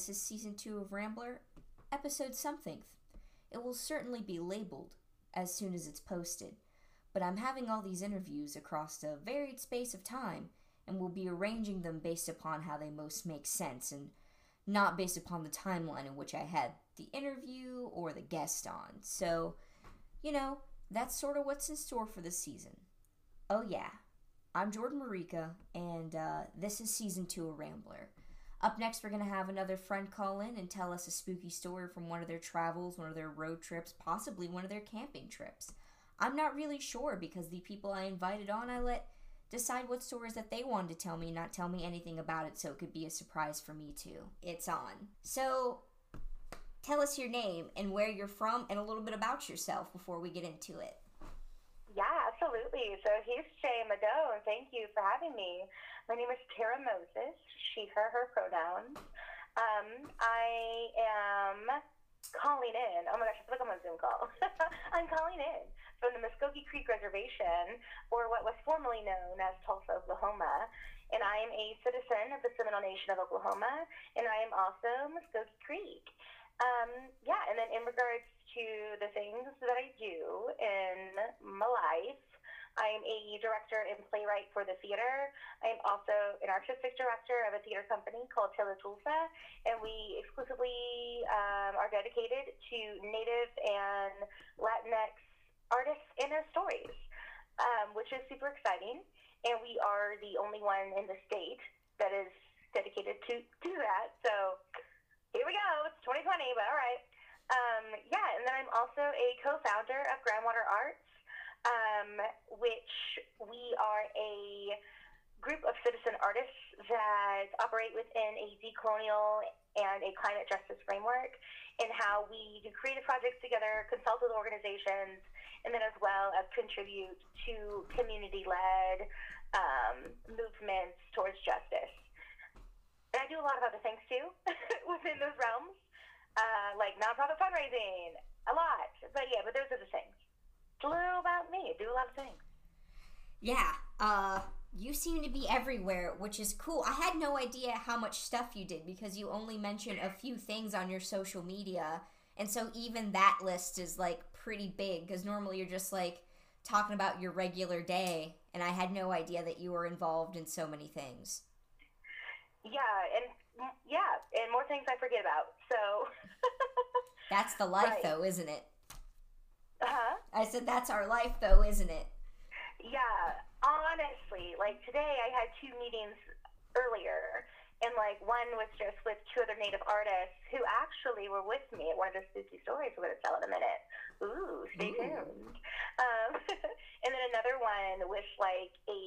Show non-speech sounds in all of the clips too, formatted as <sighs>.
this is season two of Rambler, episode something. It will certainly be labeled as soon as it's posted, but I'm having all these interviews across a varied space of time and will be arranging them based upon how they most make sense and not based upon the timeline in which I had the interview or the guest on. So, you know, that's sort of what's in store for this season. Oh, yeah. I'm Jordan Marika, and uh, this is season two of Rambler. Up next, we're going to have another friend call in and tell us a spooky story from one of their travels, one of their road trips, possibly one of their camping trips. I'm not really sure because the people I invited on, I let decide what stories that they wanted to tell me, not tell me anything about it, so it could be a surprise for me too. It's on. So, tell us your name and where you're from and a little bit about yourself before we get into it. Absolutely. So he's Shay Mado, and thank you for having me. My name is Tara Moses, she, her, her pronouns. Um, I am calling in. Oh my gosh, I feel like I'm on a Zoom call. <laughs> I'm calling in from the Muskogee Creek Reservation, or what was formerly known as Tulsa, Oklahoma. And I am a citizen of the Seminole Nation of Oklahoma, and I am also Muskogee Creek. Um, yeah, and then in regards to the things that I do in my life. I'm a director and playwright for the theater. I'm also an artistic director of a theater company called Teatro Tulsa, and we exclusively um, are dedicated to Native and Latinx artists and their stories, um, which is super exciting. And we are the only one in the state that is dedicated to do that. So here we go. It's 2020, but all right. Um, yeah, and then I'm also a co-founder of Groundwater Arts, um, which we are a group of citizen artists that operate within a decolonial and a climate justice framework in how we do creative projects together, consult with organizations, and then as well as contribute to community-led um, movements towards justice. And I do a lot of other things too <laughs> within those realms uh, like nonprofit fundraising, a lot. But yeah, but those are the things. A little about me. I do a lot of things. Yeah. Uh, you seem to be everywhere, which is cool. I had no idea how much stuff you did because you only mentioned a few things on your social media. And so even that list is like pretty big because normally you're just like talking about your regular day. And I had no idea that you were involved in so many things. Yeah, and yeah, and more things I forget about. So <laughs> that's the life, right. though, isn't it? Huh. I said that's our life, though, isn't it? Yeah, honestly, like today I had two meetings earlier, and like one was just with two other Native artists who actually were with me at one of the spooky stories we're going to tell in a minute. Ooh, stay Ooh. tuned. Um, <laughs> and then another one with like a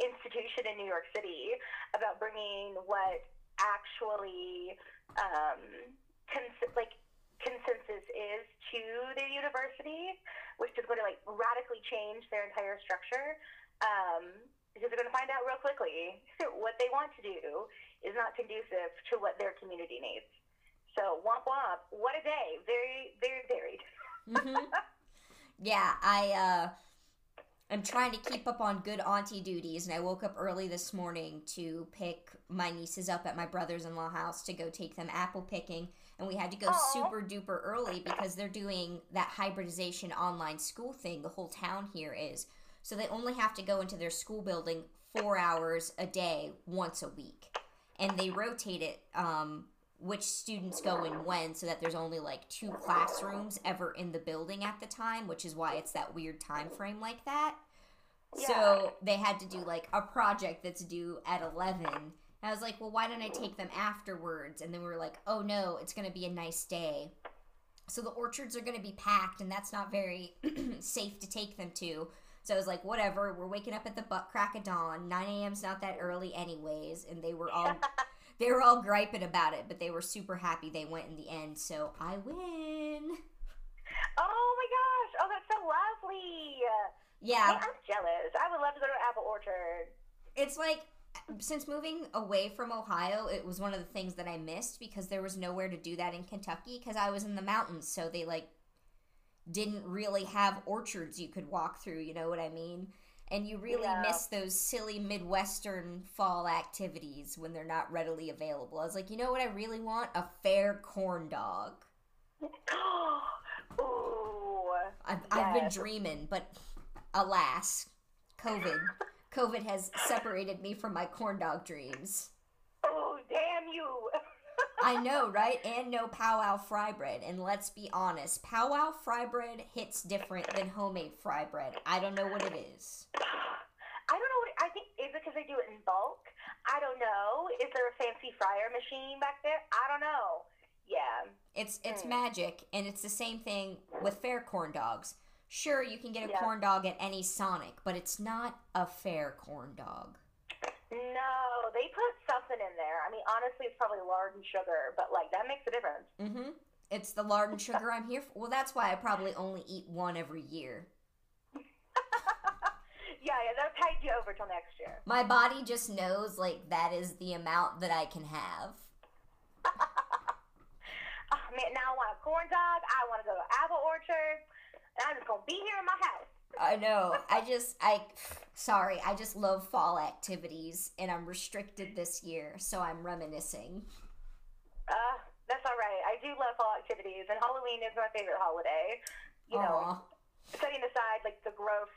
institution in New York City about bringing what actually um, cons- like consensus is to their university, which is going to like radically change their entire structure. Um, because they're going to find out real quickly <laughs> what they want to do is not conducive to what their community needs. So womp womp, what a day! Very, very varied. mm-hmm. Yeah, I uh, I'm trying to keep up on good auntie duties, and I woke up early this morning to pick my nieces up at my brother's in law house to go take them apple picking. And we had to go Aww. super duper early because they're doing that hybridization online school thing. The whole town here is. So they only have to go into their school building four hours a day once a week. And they rotate it um, which students go in when so that there's only like two classrooms ever in the building at the time which is why it's that weird time frame like that yeah. so they had to do like a project that's due at 11 and i was like well why don't i take them afterwards and then we were like oh no it's going to be a nice day so the orchards are going to be packed and that's not very <clears throat> safe to take them to so I was like, whatever, we're waking up at the butt crack of dawn. 9 a.m.'s not that early, anyways. And they were all <laughs> they were all griping about it, but they were super happy they went in the end. So I win. Oh my gosh! Oh, that's so lovely. Yeah, I'm jealous. I would love to go to an apple orchard. It's like since moving away from Ohio, it was one of the things that I missed because there was nowhere to do that in Kentucky because I was in the mountains, so they like didn't really have orchards you could walk through. You know what I mean? And you really Yeah. miss those silly Midwestern fall activities when they're not readily available. I was like, you know what I really want? A fair corn dog. <gasps> Ooh. I've, I've been dreaming, but alas, COVID. COVID has separated me from my corn dog dreams. Oh, damn you. I <laughs> know, right? And no powwow fry bread. And let's be honest, powwow fry bread hits different than homemade fry bread. I don't know what it is. <sighs> I don't know what I think. Is it because they do it in bulk? I don't know. Is there a fancy fryer machine back there? I don't know. Yeah. It's it's Hmm. magic, and it's the same thing with fair corn dogs. Sure, you can get a Yeah. corn dog at any Sonic, but it's not a fair corn dog. No, they put something in there. I mean, honestly, it's probably lard and sugar, but like that makes a difference. Mm-hmm. It's the lard and <laughs> sugar I'm here for. Well, that's why I probably only eat one every year. <laughs> Yeah, yeah, that tied you over till next year. My body just knows like that is the amount that I can have. Oh, <laughs> man, now I want a corn dog. I want to go to apple orchard. And I'm just gonna be here in my house. I know. I just I sorry, I just love fall activities and I'm restricted this year, so I'm reminiscing. Uh, that's all right. I do love fall activities, and Halloween is my favorite holiday. You know, Aw. setting aside like the gross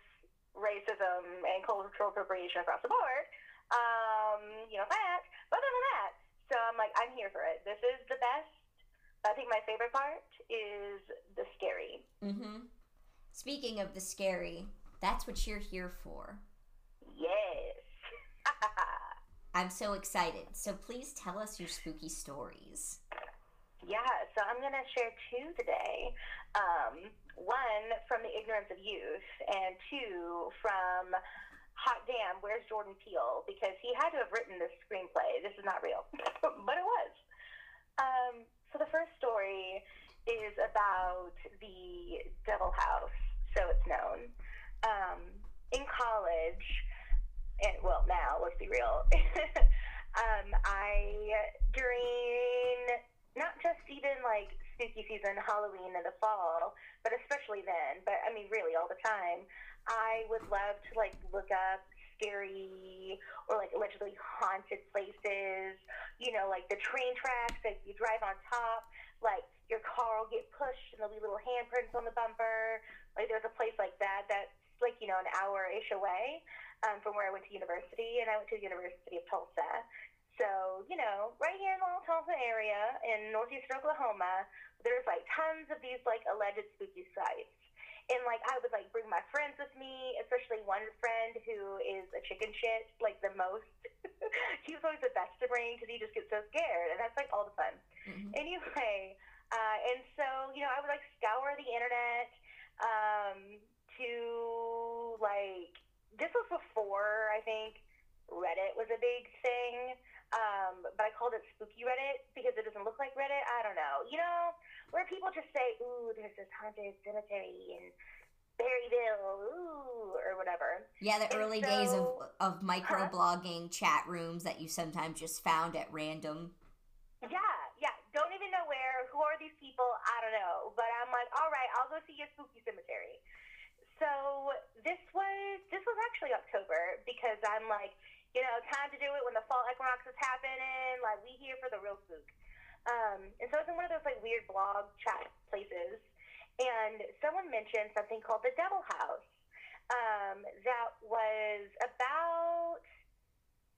racism and cultural appropriation across the board, um, you know that. But other than that, so I'm like, I'm here for it. This is the best. I think my favorite part is the scary. Mhm. Speaking of the scary, that's what you're here for. Yes. <laughs> I'm so excited. So please tell us your spooky stories. yeah. So I'm gonna share two today. Um, one from the ignorance of youth, and two from hot damn, where's Jordan Peele? Because he had to have written this screenplay. This is not real, <laughs> but it was. Um, so the first story is about the Devil House, so it's known. Um, in college, and well, now let's be real. <laughs> um, I during not just even like spooky season, Halloween in the fall, but especially then. But I mean, really, all the time. I would love to like look up scary or like allegedly haunted places. You know, like the train tracks that you drive on top. Like your car will get pushed and there'll be little handprints on the bumper. Like there's a place like that that's like you know an hour ish away um, from where I went to university, and I went to the University of Tulsa. So you know, right here in the Tulsa area in northeastern Oklahoma, there's like tons of these like alleged spooky sites. And like I would like bring my friends with me, especially one friend who is a chicken shit, like the most. <laughs> he was always the best to bring because he just gets so scared, and that's like all the fun. Mhm. Anyway, uh, and so you know I would like scour the internet um, to like this was before I think Reddit was a big thing. Um, but I called it spooky Reddit because it doesn't look like Reddit. I don't know. You know, where people just say, ooh, there's this haunted cemetery in Berryville, ooh, or whatever. Yeah, the And early days of of microblogging chat rooms that you sometimes just found at random. Yeah, even know. Who are these people? I don't know. But I'm like, all right, I'll go see a spooky cemetery. So this was this was actually October because I'm like, you know, time to do it when the fall equinox is happening. Like we here for the real spook. Um, and so it's in one of those like weird blog chat places, and someone mentioned something called the Devil House. Um, that was about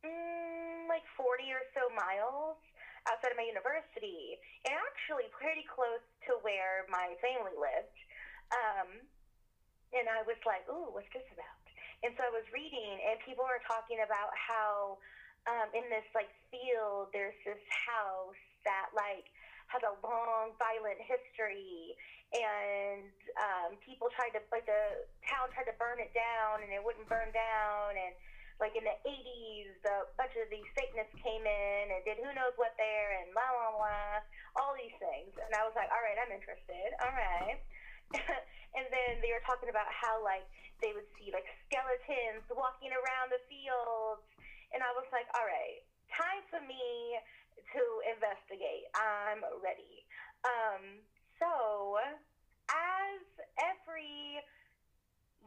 mm, like 40 or so miles outside of my university, and actually pretty close to where my family lived. Um, and I was like, "Ooh, what's this about?" And so I was reading, and people were talking about how um, in this like field, there's this house that like has a long violent history, and um, people tried to like the town tried to burn it down, and it wouldn't burn down, and like in the 80s, a bunch of these Satanists came in and did who knows what there and blah, blah, blah, all these things. And I was like, all right, I'm interested. All right. <laughs> and then they were talking about how, like, they would see, like, skeletons walking around the fields. And I was like, all right, time for me to investigate. I'm ready. Um, so, as every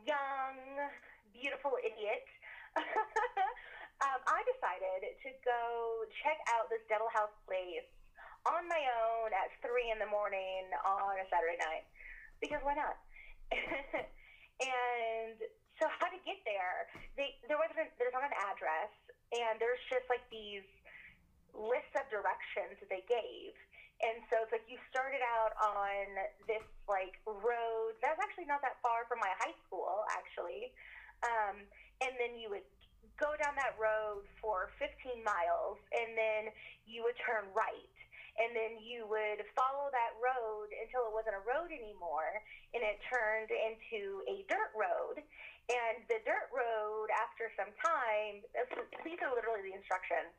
young, beautiful idiot <laughs> go check out this Devil House place on my own at three in the morning on a Saturday night because why not? <laughs> and so how to get there? They there wasn't there's not an address, and there's just like these lists of directions that they gave. And so it's like you started out on this like road that's actually not that far from my high school, actually. Um, and then you would go down that road for 15 miles, and then you would turn right. And then you would follow that road until it wasn't a road anymore, and it turned into a dirt road. And the dirt road, after some time, these are literally the instructions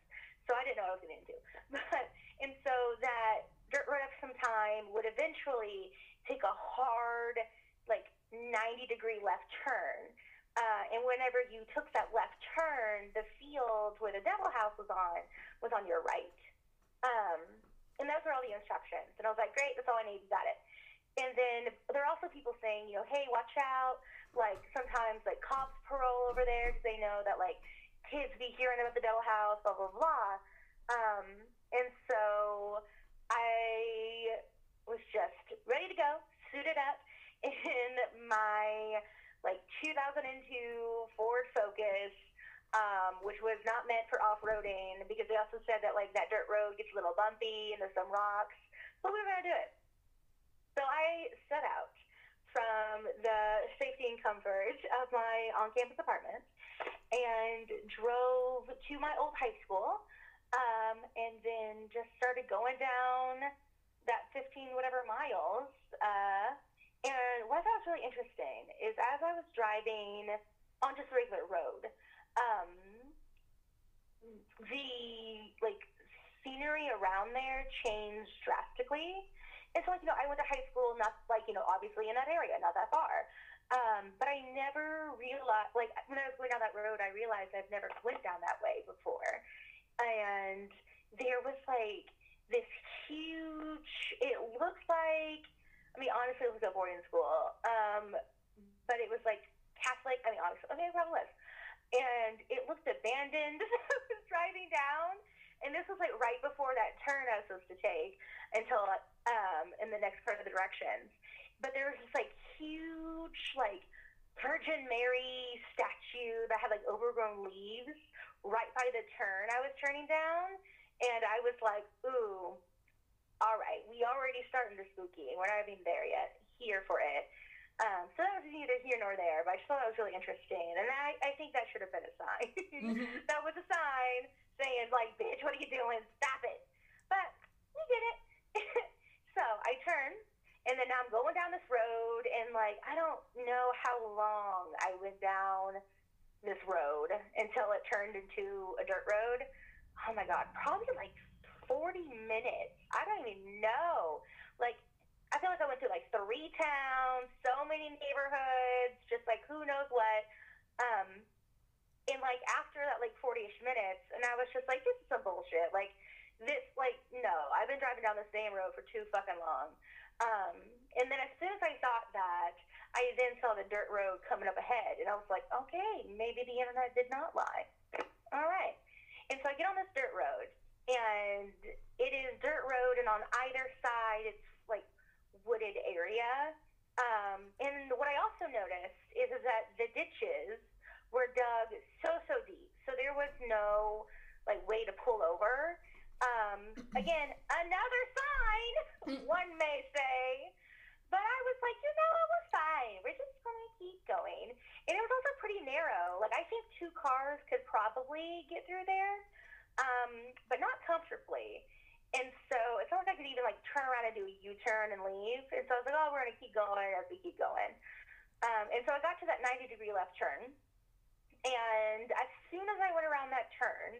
so I didn't know what I was getting into. <laughs> But and so that dirt road after some time would eventually take a hard, like 90 degree left turn. Uh, and whenever you took that left turn, the field where the devil house was on was on your right. Um, and those were all the instructions. And I was like, great, that's all I need, got it. And then there are also people saying, you know, hey, watch out. Like sometimes like cops parole over there because they know that like kids be hearing about the Devil House, blah blah blah. Um, and so I was just ready to go, suited up <laughs> in my like 2002 Ford Focus, um, which was not meant for off-roading because they also said that like that dirt road gets a little bumpy and there's some rocks, but we were gonna do it. So I set out from the safety and comfort of my on-campus apartment and drove to my old high school um, and then just started going down that 15 whatever miles. Uh, and what I thought was really interesting is as I was driving on just a regular road, um, the like scenery around there changed drastically. And so, like, you know, I went to high school, not like, you know, obviously in that area, not that far. Um, but I never realized, like, when I was going down that road, I realized I've never went down that way before. And there was like this huge, it looks like, I mean, honestly, it was a boarding school. Um, but it was like Catholic, I mean, honestly, okay, probably was. And it looked abandoned. <laughs> I was driving down, and this was like right before that turn I was supposed to take until um, in the next part of the directions but there was this like huge like Virgin Mary statue that had like overgrown leaves right by the turn I was turning down, and I was like, ooh, all right, we already starting to spooky, and we're not even there yet. Here for it. Um, so that was neither here nor there, but I just thought that was really interesting, and I, I think that should have been a sign. mm-hmm. <laughs> that was a sign saying like, bitch, what are you doing? Stop it! But we did it. <laughs> so I turned and then I'm going down this road, and like I don't know how long I went down this road until it turned into a dirt road. Oh my god, probably like 40 minutes. I don't even know. Like I feel like I went through like three towns, so many neighborhoods, just like who knows what. Um, and like after that like 40ish minutes, and I was just like, this is some bullshit. Like this, like no, I've been driving down the same road for too fucking long. Um, and then as soon as I thought that, I then saw the dirt road coming up ahead, and I was like, okay, maybe the internet did not lie. All right. And so I get on this dirt road, and it is dirt road, and on either side, it's like wooded area. Um, and what I also noticed is, is that the ditches were dug so, so deep. So there was no like way to pull over. Um, <clears throat> again, another sign, <laughs> one may say. But I was like, you know, it was fine. We're just going to keep going. And it was also pretty narrow. Like, I think two cars could probably get through there, um, but not comfortably. And so it's not like I could even, like, turn around and do a U-turn and leave. And so I was like, oh, we're going to keep going as we keep going. Um, and so I got to that 90-degree left turn. And as soon as I went around that turn,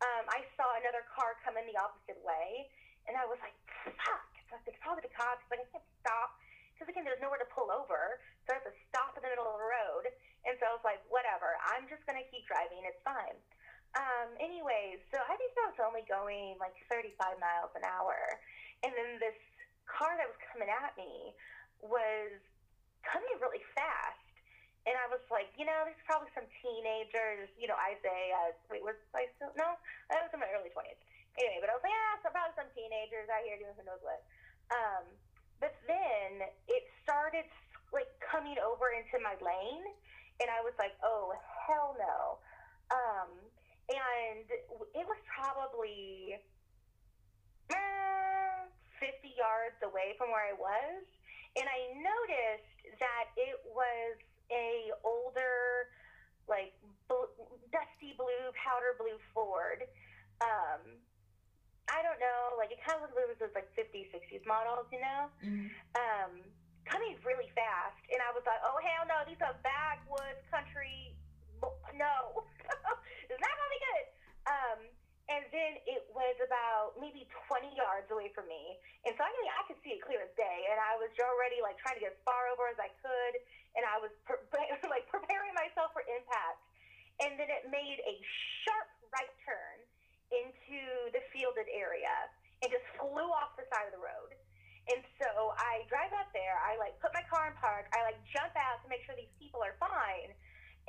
um, I saw another car coming the opposite way, and I was like, fuck. So I said, probably the cops. Like, I can't stop. Because again, there's nowhere to pull over. So I have to stop in the middle of the road. And so I was like, whatever. I'm just going to keep driving. It's fine. Um, anyways, so I think I was only going like 35 miles an hour. And then this car that was coming at me was coming really fast. And I was like, you know, there's probably some teenagers. You know, Isaiah. Wait, was I still? No, I was in my early twenties. Anyway, but I was like, yeah, so probably some teenagers out here doing who knows what. Um, but then it started like coming over into my lane, and I was like, oh hell no. Um, and it was probably uh, 50 yards away from where I was, and I noticed that it was a older, like bl- dusty blue, powder blue Ford. Um, I don't know, like it kind of looks like those like 50s, 60s models, you know. Mhm. Um, coming really fast, and I was like, oh hell no, these are backwoods country. No, <laughs> it's not be good. Um, and then it was about maybe 20 yards away from me, and so I mean I could see it clear as day, and I was already like trying to get as far over as I could, and I was <laughs> pre- like preparing myself for impact, and then it made a sharp right turn into the fielded area and just flew off the side of the road. And so I drive up there. I like put my car in park. I like jump out to make sure these people are fine.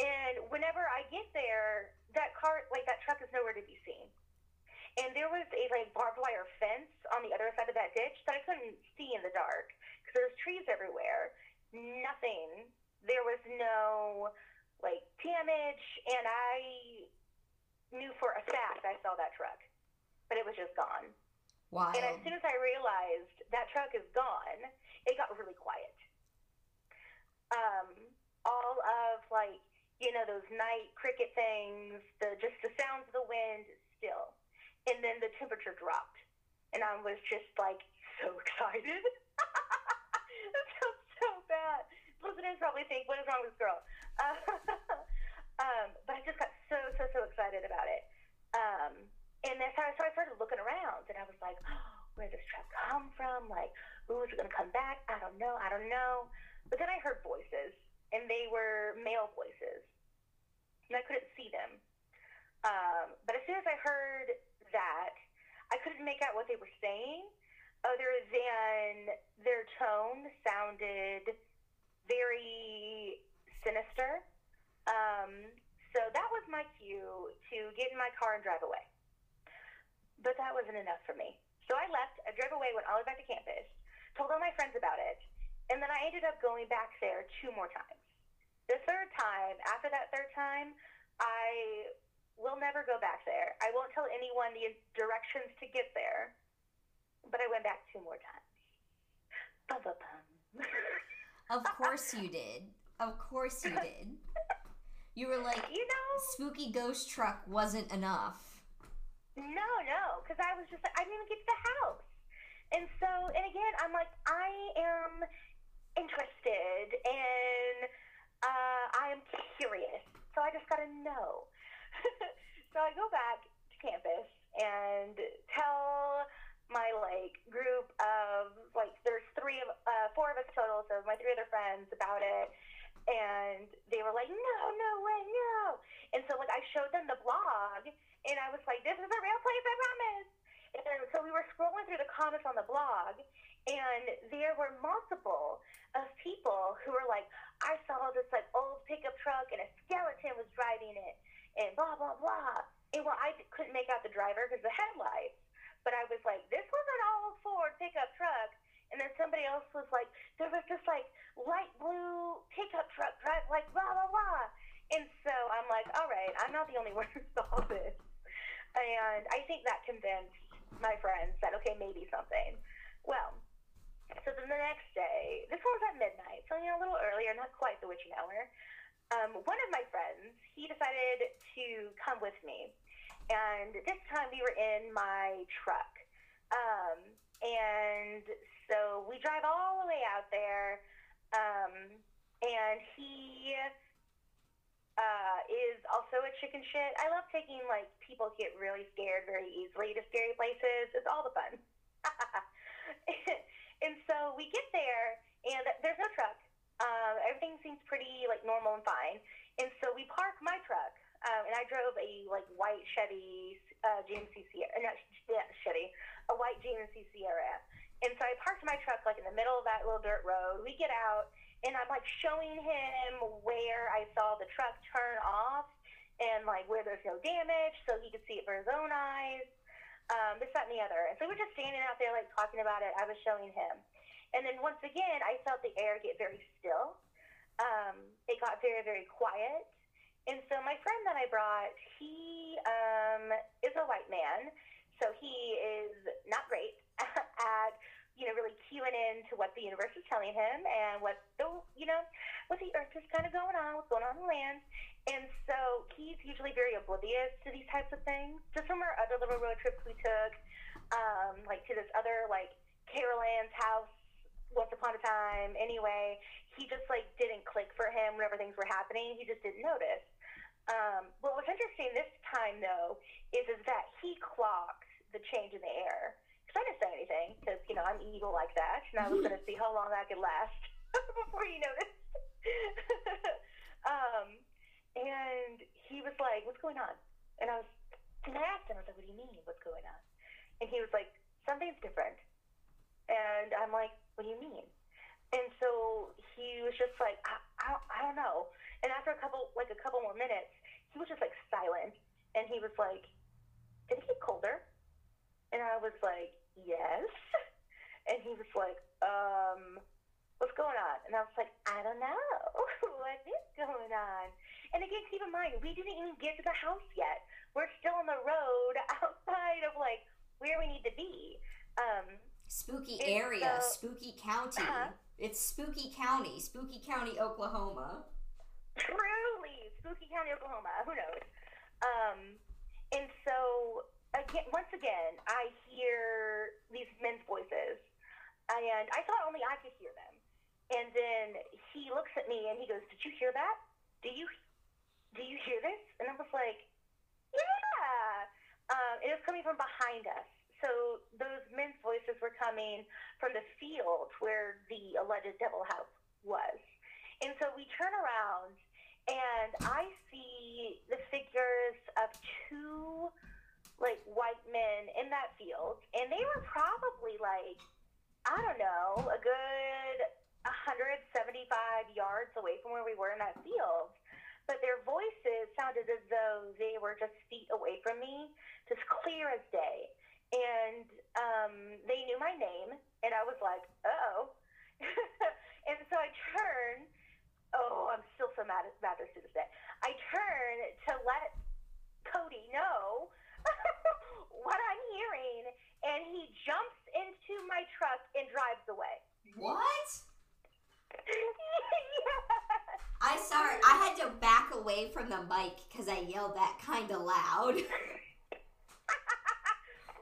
And whenever I get there, that car, like that truck, is nowhere to be seen. And there was a like barbed wire fence on the other side of that ditch that I couldn't see in the dark because there was trees everywhere. Nothing. There was no like damage, and I knew for a fact I saw that truck, but it was just gone. Wild. And as soon as I realized that truck is gone, it got really quiet. Um, all of like, you know, those night cricket things, the just the sounds of the wind still. And then the temperature dropped. And I was just like so <laughs> excited. it sounds so bad. Listeners probably think, what is wrong with this girl? Uh, <laughs> um, but I just got so, so, so excited about it. Um, and then so I, so I started looking around, and I was like, oh, <gasps> where did this truck come from? Like, ooh, is it going to come back? I don't know. I don't know. But then I heard voices, and they were male voices, and I couldn't see them. Um, but as soon as I heard that, I couldn't make out what they were saying, other than their tone sounded very sinister. Um, so that was my cue to get in my car and drive away. But that wasn't enough for me. So I left, I drove away, went all the way back to campus, told all my friends about it, and then I ended up going back there two more times. The third time, after that third time, I will never go back there. I won't tell anyone the directions to get there, but I went back two more times. Bum-bum-bum. Of course you did. Of course you <laughs> did. You were like, you know, spooky ghost truck wasn't enough. No, no, because I was just like, I didn't even get to the house. And so, and again, I'm like, I am interested and uh, I am curious. So I just got to know. <laughs> so I go back to campus and tell my like group of like there's three of uh, four of us total, so my three other friends about it, and they were like, no, no way, no. And so like I showed them the blog, and I was like, this is a real place, I promise. And so we were scrolling through the comments on the blog, and there were multiple of people who were like, I saw this like old pickup truck and a skeleton was driving it, and blah blah blah. And well, I couldn't make out the driver because the headlights, but I was like, this was an old Ford pickup truck. And then somebody else was like, there was this like light blue pickup truck drive, like blah blah blah. And so I'm like, all right, I'm not the only <laughs> one who saw this. And I think that convinced my friends that okay, maybe something. Well, so then the next day, this one was at midnight, so you know a little earlier, not quite the witching hour. Um, one of my friends, he decided to come with me, and this time we were in my truck. Um, and so we drive all the way out there, um, and he uh, is also a chicken shit. I love taking like people get really scared very easily to scary places. It's all the fun. <laughs> and so we get there, and there's no truck. Um, everything seems pretty like normal and fine. And so we park my truck, um, and I drove a like white Chevy uh, GMC Sierra, not yeah, Chevy, a white GMC Sierra. And so I parked my truck like in the middle of that little dirt road. We get out, and I'm like showing him where I saw the truck turn off and like where there's no damage so he could see it for his own eyes. Um, this, that, and the other. And so we're just standing out there like talking about it. I was showing him. And then once again, I felt the air get very still. Um, it got very, very quiet. And so my friend that I brought, he um, is a white man. So he is not great <laughs> at you know, really cueing in to what the universe is telling him and what the, you know, what the earth is kind of going on, what's going on in the land. And so he's usually very oblivious to these types of things. Just from our other little road trips we took, um, like to this other, like, Carol Ann's house once upon a time. Anyway, he just, like, didn't click for him whenever things were happening. He just didn't notice. Um, what was interesting this time, though, is, is that he clocked the change in the air Cause I didn't say anything because you know I'm evil like that, and I was going to see how long that could last <laughs> before you noticed. <laughs> um, and he was like, "What's going on?" And I was, and I asked him, I was like, "What do you mean? What's going on?" And he was like, "Something's different." And I'm like, "What do you mean?" And so he was just like, I, I, I don't know. And after a couple, like a couple more minutes, he was just like silent. And he was like, did it get colder? And I was like, yes. And he was like, um, what's going on? And I was like, I don't know. <laughs> what is going on? And again, keep in mind, we didn't even get to the house yet. We're still on the road <laughs> outside of like where we need to be. Um, spooky area, spooky county. Uh-huh. It's spooky county, spooky county, Oklahoma. Truly, spooky county, Oklahoma. Who knows? Um, and so again, once again, I hear these men's voices, and I thought only I could hear them. And then he looks at me and he goes, "Did you hear that? Do you do you hear this?" And I was like, "Yeah." Um, it was coming from behind us. So those men's voices were coming from the field where the alleged devil house was. And so we turn around and I see the figures of two like white men in that field, and they were probably like I don't know a good 175 yards away from where we were in that field. But their voices sounded as though they were just feet away from me, just clear as day. And um, they knew my name, and I was like, uh oh. <laughs> and so I turn. Oh, I'm still so mad mad to this day. I turn to let Cody know <laughs> what I'm hearing, and he jumps into my truck and drives away. What? yes. I sorry, I had to back away from the mic because I yelled that kind of loud. <laughs>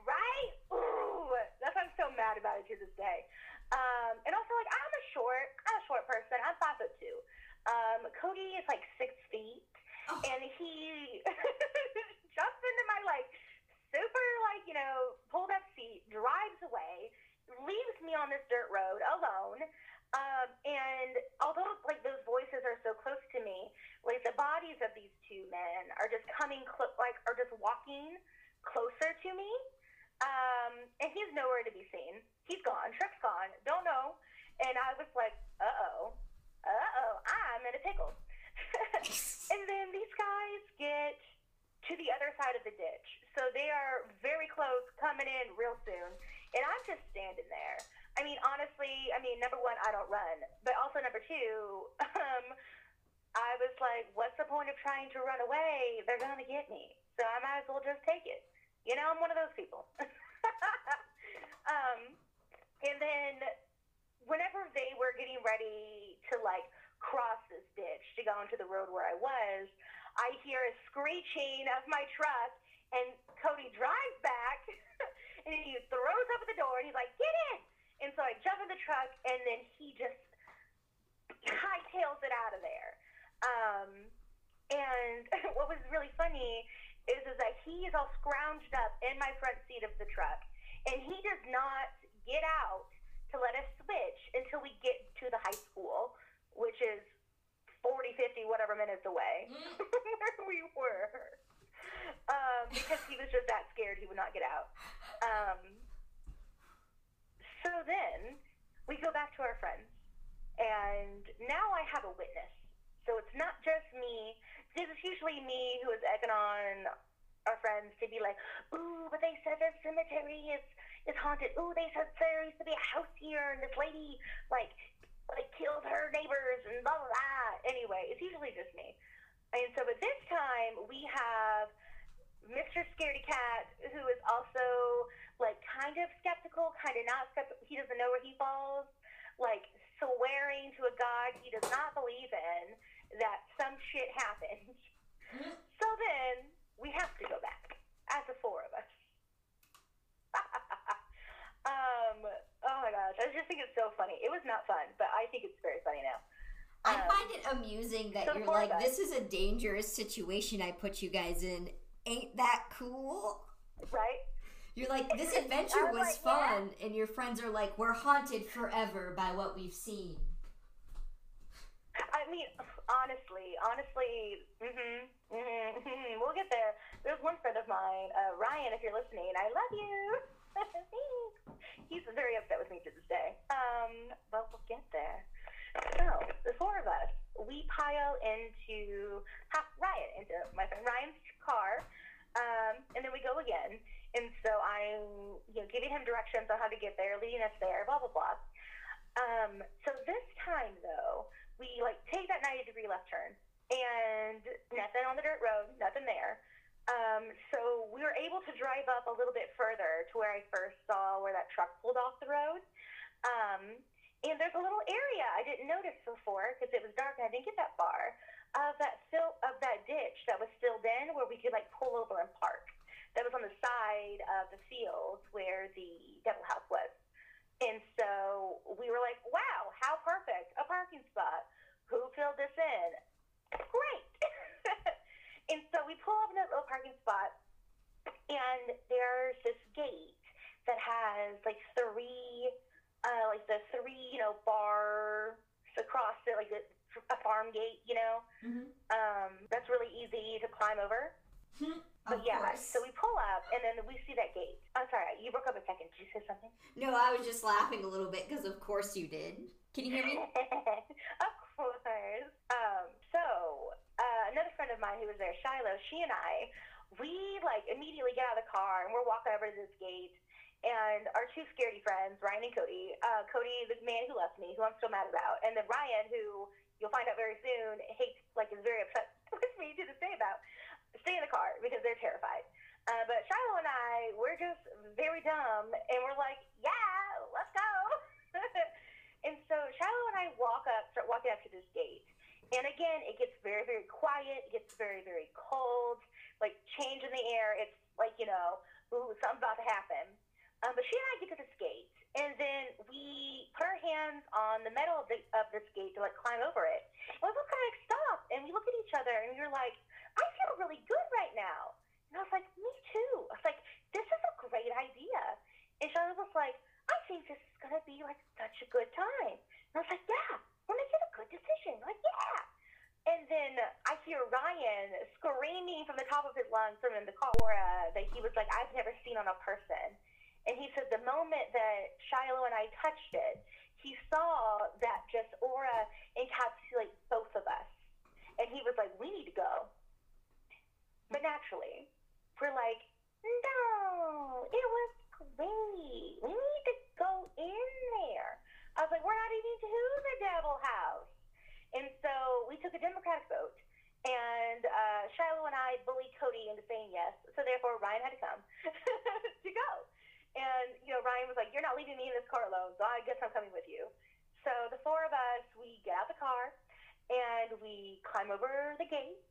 right? Ooh, that's why I'm so mad about it to this day. Um, and also, like, I'm a short, I'm a short person. I'm five foot two. Um, Cody is like six feet, oh. and he <laughs> jumps into my like super like you know pulled up seat, drives away, leaves me on this dirt road alone. Um, and although like those voices are so close to me, like the bodies of these two men are just coming close, like are just walking closer to me. Um, and he's nowhere to be seen. He's gone. Truck's gone. Don't know. And I was like, uh oh, uh oh, I'm in a pickle. <laughs> and then these guys get to the other side of the ditch. So they are very close, coming in real soon. And I'm just standing there. I mean, honestly, I mean, number one, I don't run. But also, number two, <laughs> um, I was like, what's the point of trying to run away? They're to get me. So I might as well just take it. You know, I'm one of those people. <laughs> um, and then whenever they were getting ready to like cross this ditch to go into the road where I was, I hear a screeching of my truck, and Cody drives back, <laughs> and he throws up at the door, and he's like, "Get in!" And so I jump in the truck, and then he just hightails it out of there. Um, and <laughs> what was really funny is is that he is all scrounged up in my front seat of the truck, and he does not get out to let us switch until we get to the high school, which is 40, 50, whatever minutes away mm. <laughs> where we were. Um, because he was just that scared he would not get out. Um, so then we go back to our friends. And now I have a witness. So it's not just me. Because it's usually me who is egging on our friends to be like, ooh, but they said this cemetery is is haunted. Ooh, they said there used to be a house here and this lady like like killed her neighbors and blah blah blah. Anyway, it's usually just me. And so, but this time we have Mr. Scaredy Cat, who is also like kind of skeptical, kind of not skeptical. He doesn't know where he falls. Like swearing to a god he does not believe in that some shit happened. <laughs> so then we have to go back as the four of us. <laughs> um, oh my gosh, I just think it's so funny. It was not fun, but I think it's very funny now. I Um, find it amusing that so you're like, this is a dangerous situation I put you guys in. Ain't that cool? Right? You're like, <laughs> this adventure was was like, yeah. fun, and your friends are like, we're haunted forever by what we've seen. I mean, honestly, honestly, mm-hmm, mm-hmm, mm-hmm, <laughs> we'll get there. There's one friend of mine, uh, Ryan, if you're listening, I love you. <laughs> He's very upset with me to this day. Um, but we'll get there. So, the four of us, we pile into Ryan, into my friend Ryan's car, um, and then we go again. And so I'm, you know, giving him directions on how to get there, leading us there, blah blah blah. Um, so this time though, we like take that 90 degree left turn and nothing on the dirt road, nothing there. Um, so we were able to drive up a little bit further to where I first saw where that truck pulled off the road. Um, and there's a little area I didn't notice before because it was dark and I didn't get that far of that fill of that ditch that was filled in where we could like pull over and park. That was on the side of the field where the Devil House was. And so we were like, wow, how perfect. A parking spot. Who filled this in? Great. <laughs> and so we pull up in that little parking spot, and there's this gate that has like three, uh, like the three, you know, bars across it, like a, a farm gate, you know. Mm-hmm. Um, that's really easy to climb over. of But yeah, course. so we pull up, and then we see that gate. I'm sorry, you broke up a second. Did you say something? No, I was just laughing a little bit because of course you did. Can you hear me? <laughs> of course. Um, so uh, another friend of mine who was there, Shiloh, she and I, we like immediately get out of the car and we're walking over to this gate. And our two scaredy friends, Ryan and Cody, uh, Cody, the man who left me, who I'm still mad about, and then Ryan, who you'll find out very soon, hates, like, is very upset <laughs> with me to this day about, stay in the car because they're terrified. Uh, but Shiloh and I, we're just very dumb, and we're like, yeah, let's go. <laughs> and so Shiloh and I walk up, start walking up to this gate. And again, it gets very, very quiet. It gets very, very cold. Like change in the air. It's like you know, ooh, something's about to happen. Um, but she and I get to this gate, and then we put our hands on the metal of, the, of this gate to like climb over it. And we both kind of like stop, and we look at each other, and we're like, I feel really good right now. And I was like, me too. I was like, this is a great idea. And Charlotte was like, I think this is gonna be like such a good time. And I was like, yeah, we're making a good decision. Like, yeah. And then I hear Ryan screaming from the top of his lungs from in the car uh, that he was like, I've never seen on a person. And he said the moment that Shiloh and I touched it, he saw that just aura encapsulate both of us. And he was like, we need to go. But naturally, we're like, no, it was great. We need to go in there. I was like, we're not even to the Devil House. And so we took a Democratic vote, and uh, Shiloh and I bullied Cody into saying yes. So therefore, Ryan had to come <laughs> to go. And you know, Ryan was like, "You're not leaving me in this car alone, so I guess I'm coming with you." So the four of us, we get out the car, and we climb over the gate,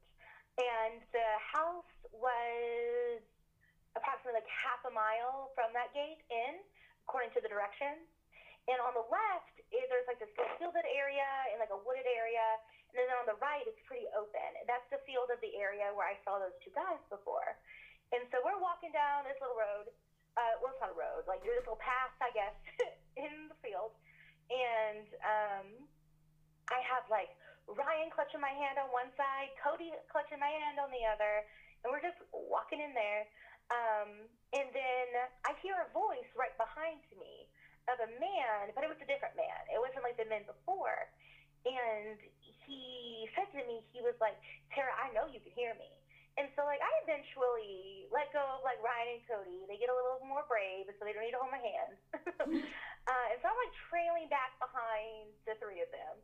and the house was approximately like half a mile from that gate in, according to the directions. And on the left, is, there's like this fielded area and like a wooded area. And then on the right, it's pretty open. That's the field of the area where I saw those two guys before. And so we're walking down this little road. Uh, well, it's not a road. Like there's this little path, I guess, <laughs> in the field. And um, I have like Ryan clutching my hand on one side, Cody clutching my hand on the other. And we're just walking in there. Um, and then I hear a voice right behind me of a man, but it was a different man. It wasn't like the men before. And he said to me, he was like, Tara, I know you can hear me. And so, like, I eventually let go of like Ryan and Cody. They get a little more brave, so they don't need to hold my hand. <laughs> uh, and so I'm like trailing back behind the three of them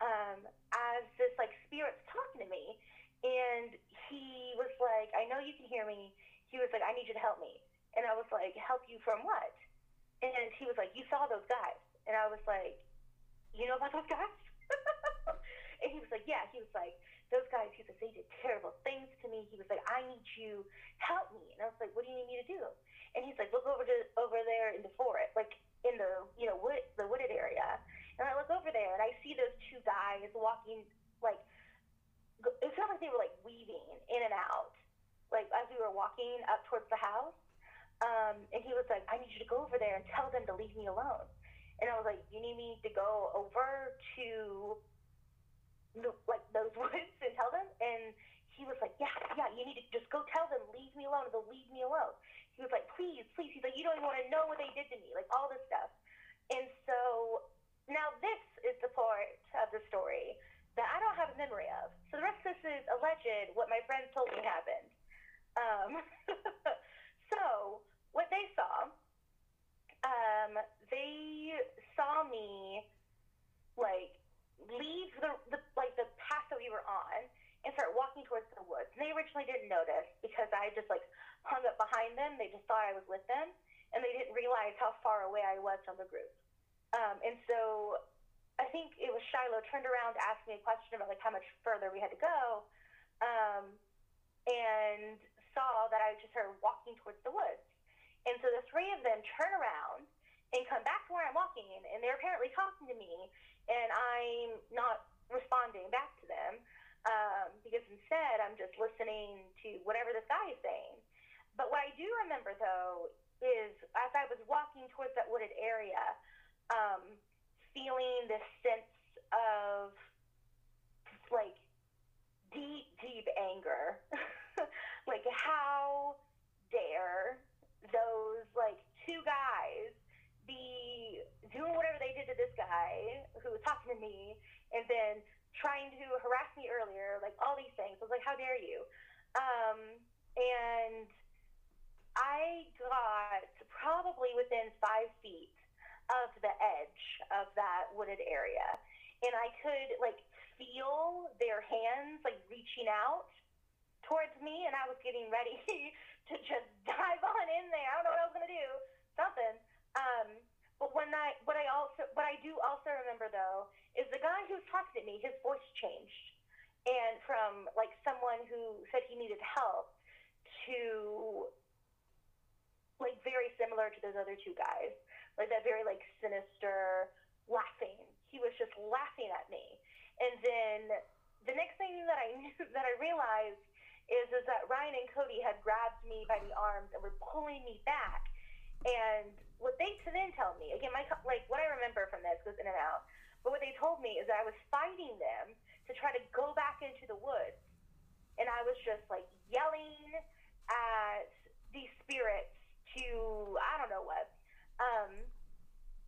um, as this like spirit's talking to me. And he was like, I know you can hear me. He was like, I need you to help me. And I was like, help you from what? And he was like, you saw those guys. And I was like, you know about those guys? and he was like, yeah. He was like, those guys, he said, they did terrible things to me. He was like, I need you help me. And I was like, what do you need me to do? And he's like, look over to over there in the forest, like in the you know wood the wooded area. And I look over there and I see those two guys walking like it felt like they were like weaving in and out, like as we were walking up towards the house. Um, and he was like, I need you to go over there and tell them to leave me alone. And I was like, you need me to go over to like those <laughs> woods and tell them? And he was like, yeah, yeah, you need to just go tell them, leave me alone, they'll leave me alone. He was like, please, please. He's like, you don't even want to know what they did to me, like all this stuff. And so now this is the part of the story that I don't have a memory of. So the rest of this is alleged what my friends told me happened. Um, <laughs> so what they saw, um, they saw me like leave the, the like the path that we were on and start walking towards the woods. And they originally didn't notice because I just like hung up behind them. They just thought I was with them, and they didn't realize how far away I was from the group. Um, and so I think it was Shiloh turned around to ask me a question about like how much further we had to go, um, and saw that I just started walking towards the woods. And so the three of them turn around and come back to where I'm walking, and they're apparently talking to me, and I'm not responding back to them um, because instead I'm just listening to whatever this guy is saying. But what I do remember though is as I was walking towards that wooded area, um, feeling this sense of like deep, deep anger. <laughs> like how dare those like two guys be doing whatever they did to this guy who was talking to me and then trying to harass me earlier, like all these things. I was like, how dare you? Um, and I got probably within five feet of the edge of that wooded area. And I could like feel their hands like reaching out towards me and I was getting ready <laughs> to just dive on in there. I don't know what I was gonna do. Something. Um, but when I what I also what I do also remember though is the guy who was talking to me, his voice changed. And from like someone who said he needed help to like very similar to those other two guys. Like that very like sinister laughing. He was just laughing at me. And then the next thing that I knew <laughs> that I realized is is that Ryan and Cody had grabbed me by the arms and were pulling me back. And what they then tell me, again, my like what I remember from this goes in and out. But what they told me is that I was fighting them to try to go back into the woods. And I was just like yelling at these spirits to I don't know what. Um,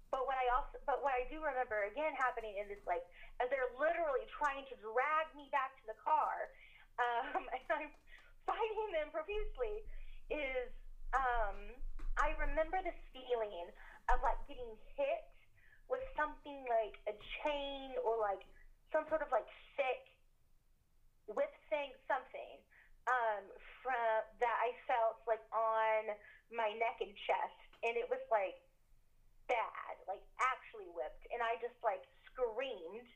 but what I also, but what I do remember again happening in this like as they're literally trying to drag me back to the car, um, <laughs> and I'm fighting them profusely, is um, I remember this feeling of like getting hit with something like a chain or like some sort of like thick whip thing, something um, from that I felt like on my neck and chest, and it was like bad, like actually whipped, and I just like screamed,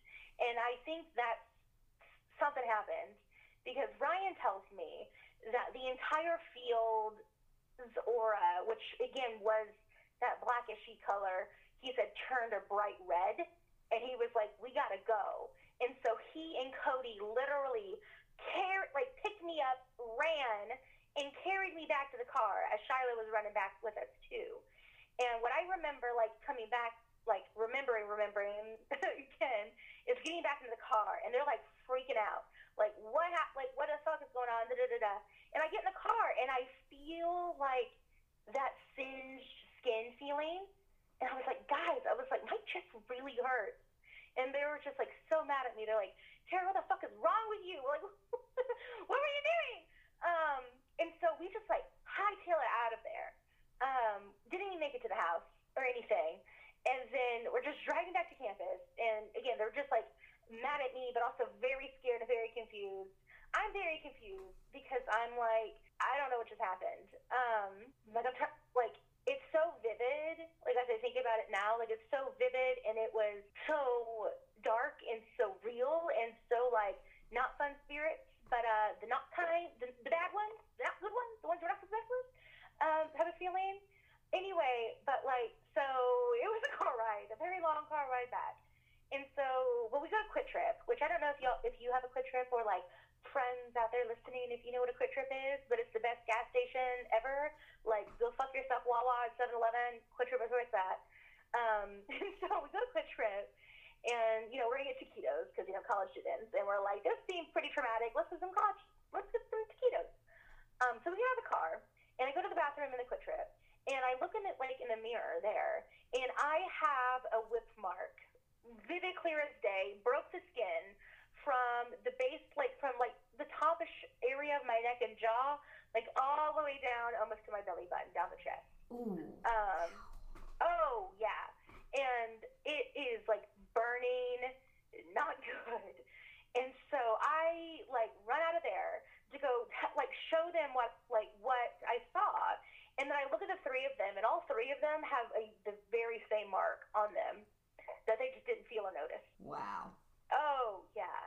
and I think that something happened because Ryan tells me that the entire field's aura, which again was that blackishy color, he said turned a bright red, and he was like, "We gotta go." And so he and Cody literally car- like picked me up, ran, and carried me back to the car as Shiloh was running back with us too. And what I remember, like coming back, like remembering, remembering <laughs> again, is getting back in the car, and they're like freaking out, like what, ha- like what the fuck is going on? Da, da, da, da. And I get in the car, and I feel like that singed skin feeling, and I was like, guys, I was like, my chest really hurts. And they were just like so mad at me. They're like, Tara, what the fuck is wrong with you? <laughs> Like, <laughs> what were you doing? Um, and so we just like hightail it out of there. Um, didn't even make it to the house or anything. And then we're just driving back to campus. And again, they're just like mad at me, but also very scared and very confused. I'm very confused because I'm like, I don't know what just happened. Um, like I'm try- like it's so vivid. Like as I think about it now, like it's so vivid and it was so dark and so real and so like not fun spirits, but uh the not kind, the, the bad ones, the not good ones, the ones we're not supposed to um, have a feeling. Anyway, but like so it was a car ride, a very long car ride back. And so, well, we got a QuikTrip, which I don't know if you if you have a QuikTrip or like friends out there listening, if you know what a QuikTrip is, but it's the best gas station ever. Like, go fuck yourself, Wawa, 7-Eleven. QuikTrip is where it's at. Um, <laughs> and so we go to QuikTrip, and you know we're gonna get taquitos because you know college students, and we're like, this seems pretty traumatic. Let's get some college. Let's get some taquitos. Um, so we get out of the car, and I go to the bathroom in the QuikTrip, and I look in it like in the mirror there, and I have a whip mark vivid clear as day, broke the skin from the base, like from like the topish area of my neck and jaw, like all the way down almost to my belly button, down the chest. Ooh. Um, oh yeah, and it is like burning, not good. And so I like run out of there to go like show them what like what I saw. And then I look at the three of them, and all three of them have a, the very same mark on them that they just didn't feel or notice. Wow. Oh yeah.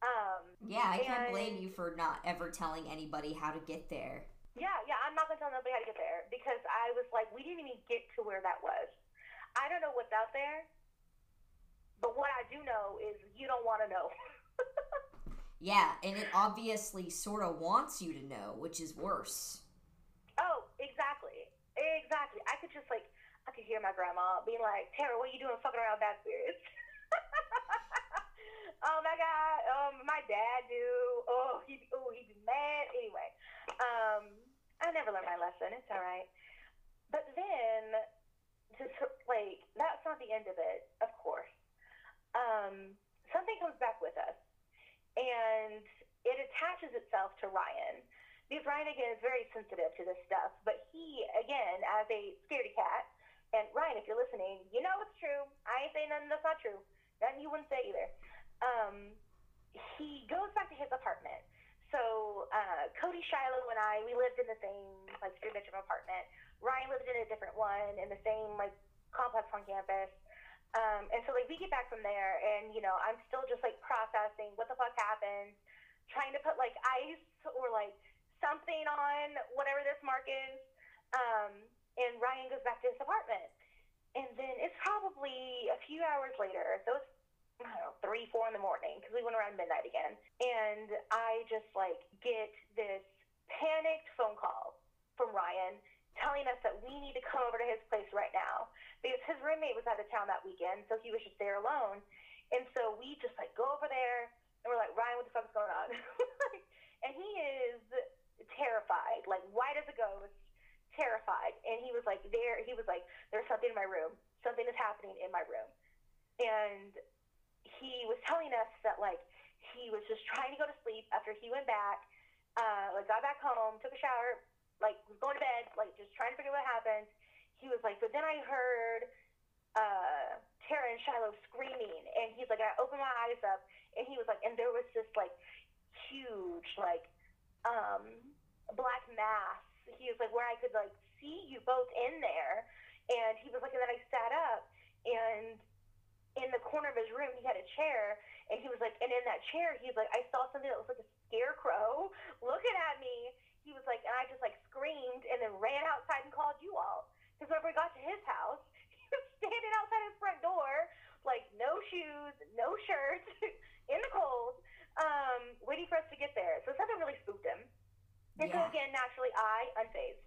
Um, Yeah, I can't blame you for not ever telling anybody how to get there. yeah, yeah. I'm not gonna tell nobody how to get there because I was like, we didn't even get to where that was. I don't know what's out there, but what I do know is you don't want to know. <laughs> Yeah, and it obviously sort of wants you to know, which is worse. oh, exactly, exactly. I could just like, I could hear my grandma being like, Tara, what are you doing, fucking around spirits? <laughs> oh my god, um, my dad do. Oh, he, oh, he'd be mad. Anyway, um, I never learned my lesson. It's all right. But then, just like, that's not the end of it. Of course, um, something comes back with us, and it attaches to Ryan. Because Ryan again is very sensitive to this stuff, but he again, as a scaredy cat, and Ryan, if you're listening, you know it's true. I ain't saying nothing that's not true. Nothing you wouldn't say either. Um, he goes back to his apartment. So uh, Cody, Shiloh, and I, we lived in the same like three bedroom apartment. Ryan lived in a different one in the same like complex on campus. Um, and so like we get back from there, and you know I'm still just like processing what the fuck happened, trying to put like ice or like something on whatever this mark is. Um, and Ryan goes back to his apartment. And then it's probably a few hours later, so it's, I don't know, three, four in the morning, because we went around midnight again. And I just like get this panicked phone call from Ryan telling us that we need to come over to his place right now because his roommate was out of town that weekend, so he was just there alone. And so we just like go over there and we're like, Ryan, what the fuck is going on? <laughs> and he is terrified, like white as a ghost, terrified. And he was like, there, he was like, there's something in my room. Something is happening in my room. And he was telling us that like he was just trying to go to sleep after he went back, uh, like got back home, took a shower, like was going to bed, like just trying to figure out what happened. He was like, but then I heard uh, Tara and Shiloh screaming, and he's like, I opened my eyes up, and he was like, and there was this like huge like um, black mass. He was like, where I could like see you both in there, and he was like, and then I sat up, and in the corner of his room, he had a chair, and he was like, and in that chair, he's like, I saw something that was like a scarecrow <laughs> looking at me. He was like, and I just like screamed and then ran outside and called you all. Because whenever we got to his house, <laughs> he was standing outside his front door, like no shoes, no shirt, <laughs> in the cold, um, waiting for us to get there. So something really spooked him. And so again, naturally, I unfazed.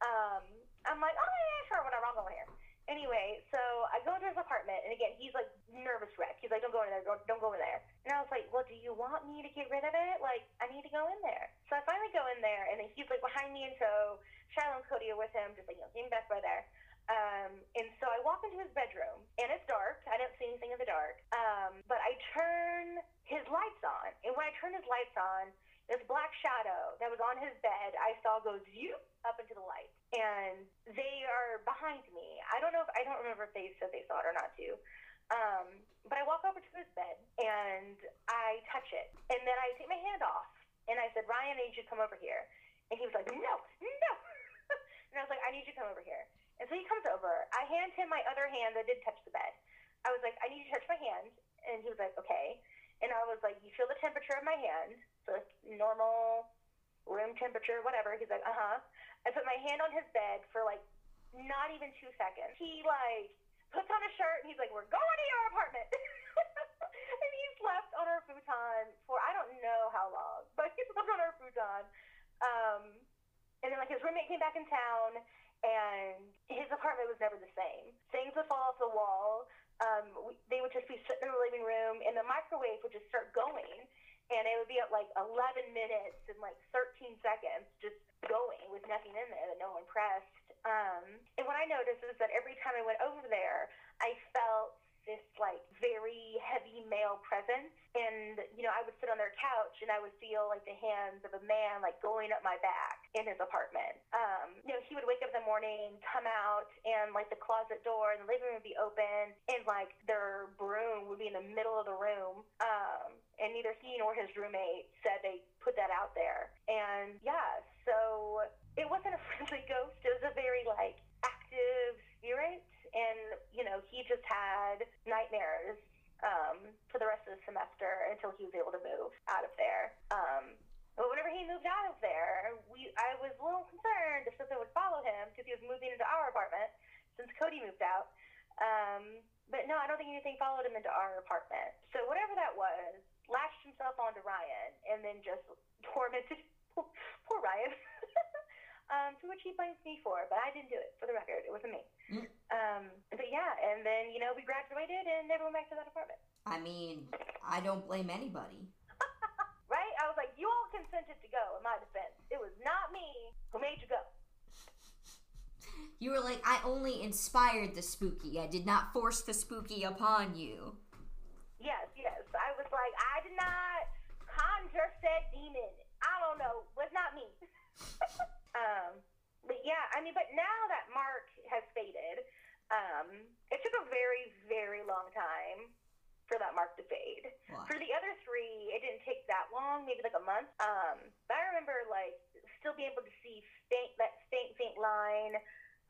Um, I'm like, oh yeah, sure, whatever, I'll go here. Anyway, so I go into his apartment, and again, he's like nervous wreck. He's like, don't go in there, don't, don't go in there. And I was like, well, do you want me to get rid of it? Like, I need to go in there. So I finally go in there, and then he's like behind me in tow. Shiloh and Cody are with him, just like, you know, getting back by there. Um, and so I walk into his bedroom, and it's dark. I don't see anything in the dark. Um, but I turn his lights on, and when I turn his lights on, this black shadow that was on his bed, I saw go zoop up into the light, and they are behind me. I don't know if I don't remember if they said they saw it or not too. Um, but I walk over to his bed and I touch it, and then I take my hand off, and I said, Ryan, I need you to come over here, and he was like, No, no, <laughs> and I was like, I need you to come over here, so he comes over. I hand him my other hand that did touch the bed. I was like, I need you to touch my hand, and he was like, Okay. And I was like, You feel the temperature of my hand? So it's normal room temperature, whatever. He's like, Uh huh. I put my hand on his bed for like not even two seconds. He like puts on a shirt and he's like, We're going to your apartment. <laughs> and he slept on our futon for I don't know how long, but <laughs> he slept on our futon. Um, and then like his roommate came back in town and his apartment was never the same. Things would fall off the wall um, we, they would just be sitting in the living room, and the microwave would just start going, and it would be at like 11 minutes and like 13 seconds, just going with nothing in there that no one pressed. Um, and what I noticed is that every time I went over there, I felt this like very heavy male presence. And you know i would sit on their couch and i would feel like the hands of a man like going up my back in his apartment. Um you know he would wake up in the morning come out and like the closet door and the living room would be open and like their broom would be in the middle of the room. Um and neither he nor his roommate said they put that out there. And yeah so it wasn't a <laughs> friendly ghost. It was a very like active spirit and you know he just had nightmares um, for the rest of the semester until he was able to move out of there. Um, but whenever he moved out of there, we I was a little concerned if something would follow him because he was moving into our apartment since Cody moved out. Um, but no, I don't think anything followed him into our apartment. So whatever that was, lashed himself onto Ryan and then just <laughs> tormented poor Ryan. <laughs> um, to which he blames me for, but I didn't do it. For the record, it wasn't me. Mm. Um, but yeah, and then you know we graduated and never went back to that apartment. I mean, I don't blame anybody. <laughs> right? I was like, you all consented to go. In my defense, it was not me who made you go. You were like, I only inspired the spooky. I did not force the spooky upon you. Yes, yes. I was like, I did not conjure said demon. I don't know. Was not me. <laughs> Um, but yeah, I mean, but now that Mark has faded, um, it took a very, very long time for that mark to fade. Wow. For the other three, it didn't take that long, maybe like a month. Um, but I remember like still being able to see faint that faint, faint line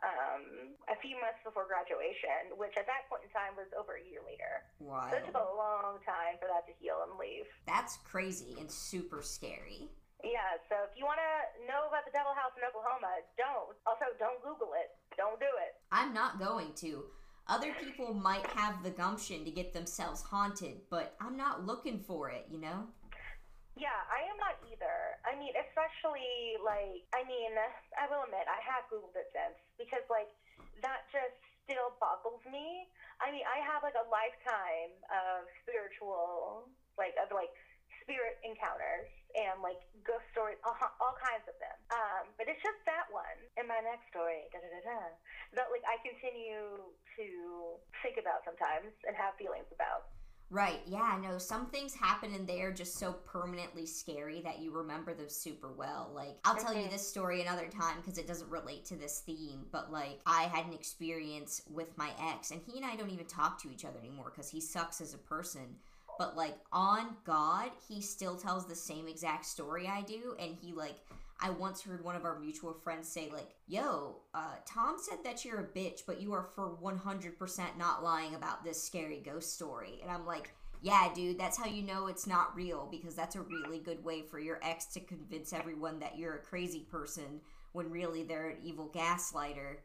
um, a few months before graduation, which at that point in time was over a year later. Wow. So it took a long time for that to heal and leave. That's crazy and super scary. Yeah, so if you want to know about the Devil House in Oklahoma, don't. Also, don't Google it. Don't do it. I'm not going to. Other people might have the gumption to get themselves haunted, but I'm not looking for it, you know? Yeah, I am not either. I mean, especially, like, I mean, I will admit, I have Googled it since, because, like, that just still boggles me. I mean, I have, like, a lifetime of spiritual, like, of, like, spirit encounters and like ghost stories, all, all kinds of them. Um, but it's just that one in my next story, da da da that like I continue to think about sometimes and have feelings about. Right, yeah, no, some things happen and they're just so permanently scary that you remember them super well. Like, I'll tell you mm-hmm. this story another time because it doesn't relate to this theme, but like, I had an experience with my ex, and he and I don't even talk to each other anymore because he sucks as a person but like on God, he still tells the same exact story I do, and he like I once heard one of our mutual friends say like, "Yo, uh, Tom said that you're a bitch, but you are for 100% not lying about this scary ghost story." And I'm like, "Yeah, dude, that's how you know it's not real because that's a really good way for your ex to convince everyone that you're a crazy person when really they're an evil gaslighter."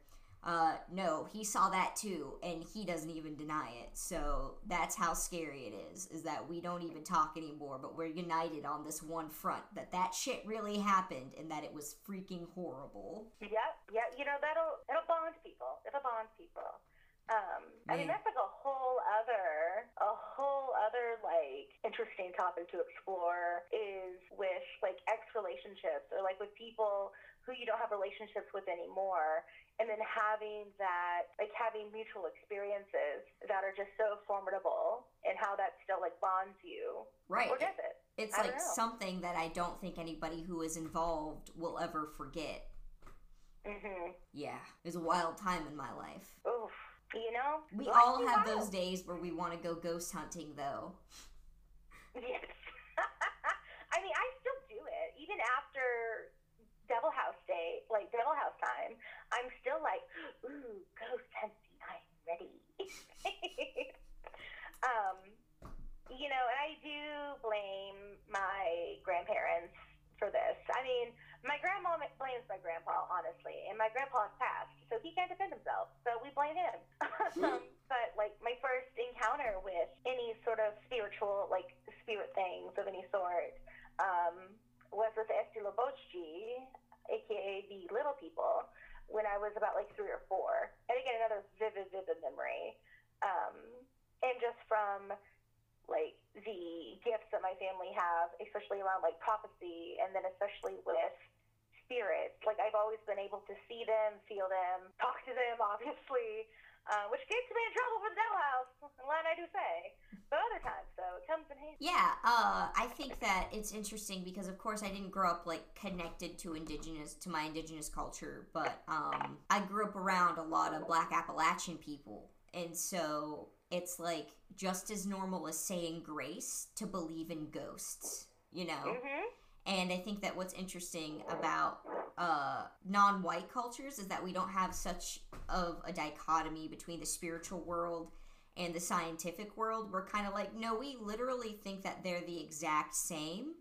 Uh, no, he saw that too, and he doesn't even deny it. So that's how scary it is, is that we don't even talk anymore, but we're united on this one front, that that shit really happened and that it was freaking horrible. Yep, yep, you know, that'll, it'll bond people. It'll bond people. Um, I mean, that's like a whole other, a whole other like interesting topic to explore is with like ex relationships or like with people who you don't have relationships with anymore and then having that like having mutual experiences that are just so formidable and how that still like bonds you right or does it it's like know. something that I don't think anybody who is involved will ever forget. Mhm. Yeah, it was a wild time in my life. Oof. You know. We all have wild. those days where we want to go ghost hunting, though. <laughs> Yes. <laughs> I mean, I still do it even after Devil House Day, like Devil House time. I'm still like, ooh, ghost hunting. I'm ready. <laughs> um, you know, and I do blame my grandparents for this. I mean, my grandma blames my grandpa, honestly, and my grandpa grandpa's passed, so he can't defend himself. So we blame him. <laughs> um, but like my first encounter with any sort of spiritual, like spirit things of any sort, um, was with Esti Lobochi, aka the Little People, when I was about like three or four. And again, another vivid, vivid memory. Um, and just from like the gifts that my family have, especially around like prophecy, and then especially with spirits. Like I've always been able to see them, feel them, talk to them, <laughs> obviously, uh, which gets me in trouble for the Devil House. Line I do say, but other times though, it comes in handy. Yeah, uh, I think that it's interesting because, of course, I didn't grow up like connected to indigenous to my indigenous culture, but um, I grew up around a lot of Black Appalachian people, and so it's like just as normal as saying grace to believe in ghosts, you know. Mm-hmm. And I think that what's interesting about uh, non-white cultures is that we don't have such of a dichotomy between the spiritual world and the scientific world. We're kind of like, no, we literally think that they're the exact same,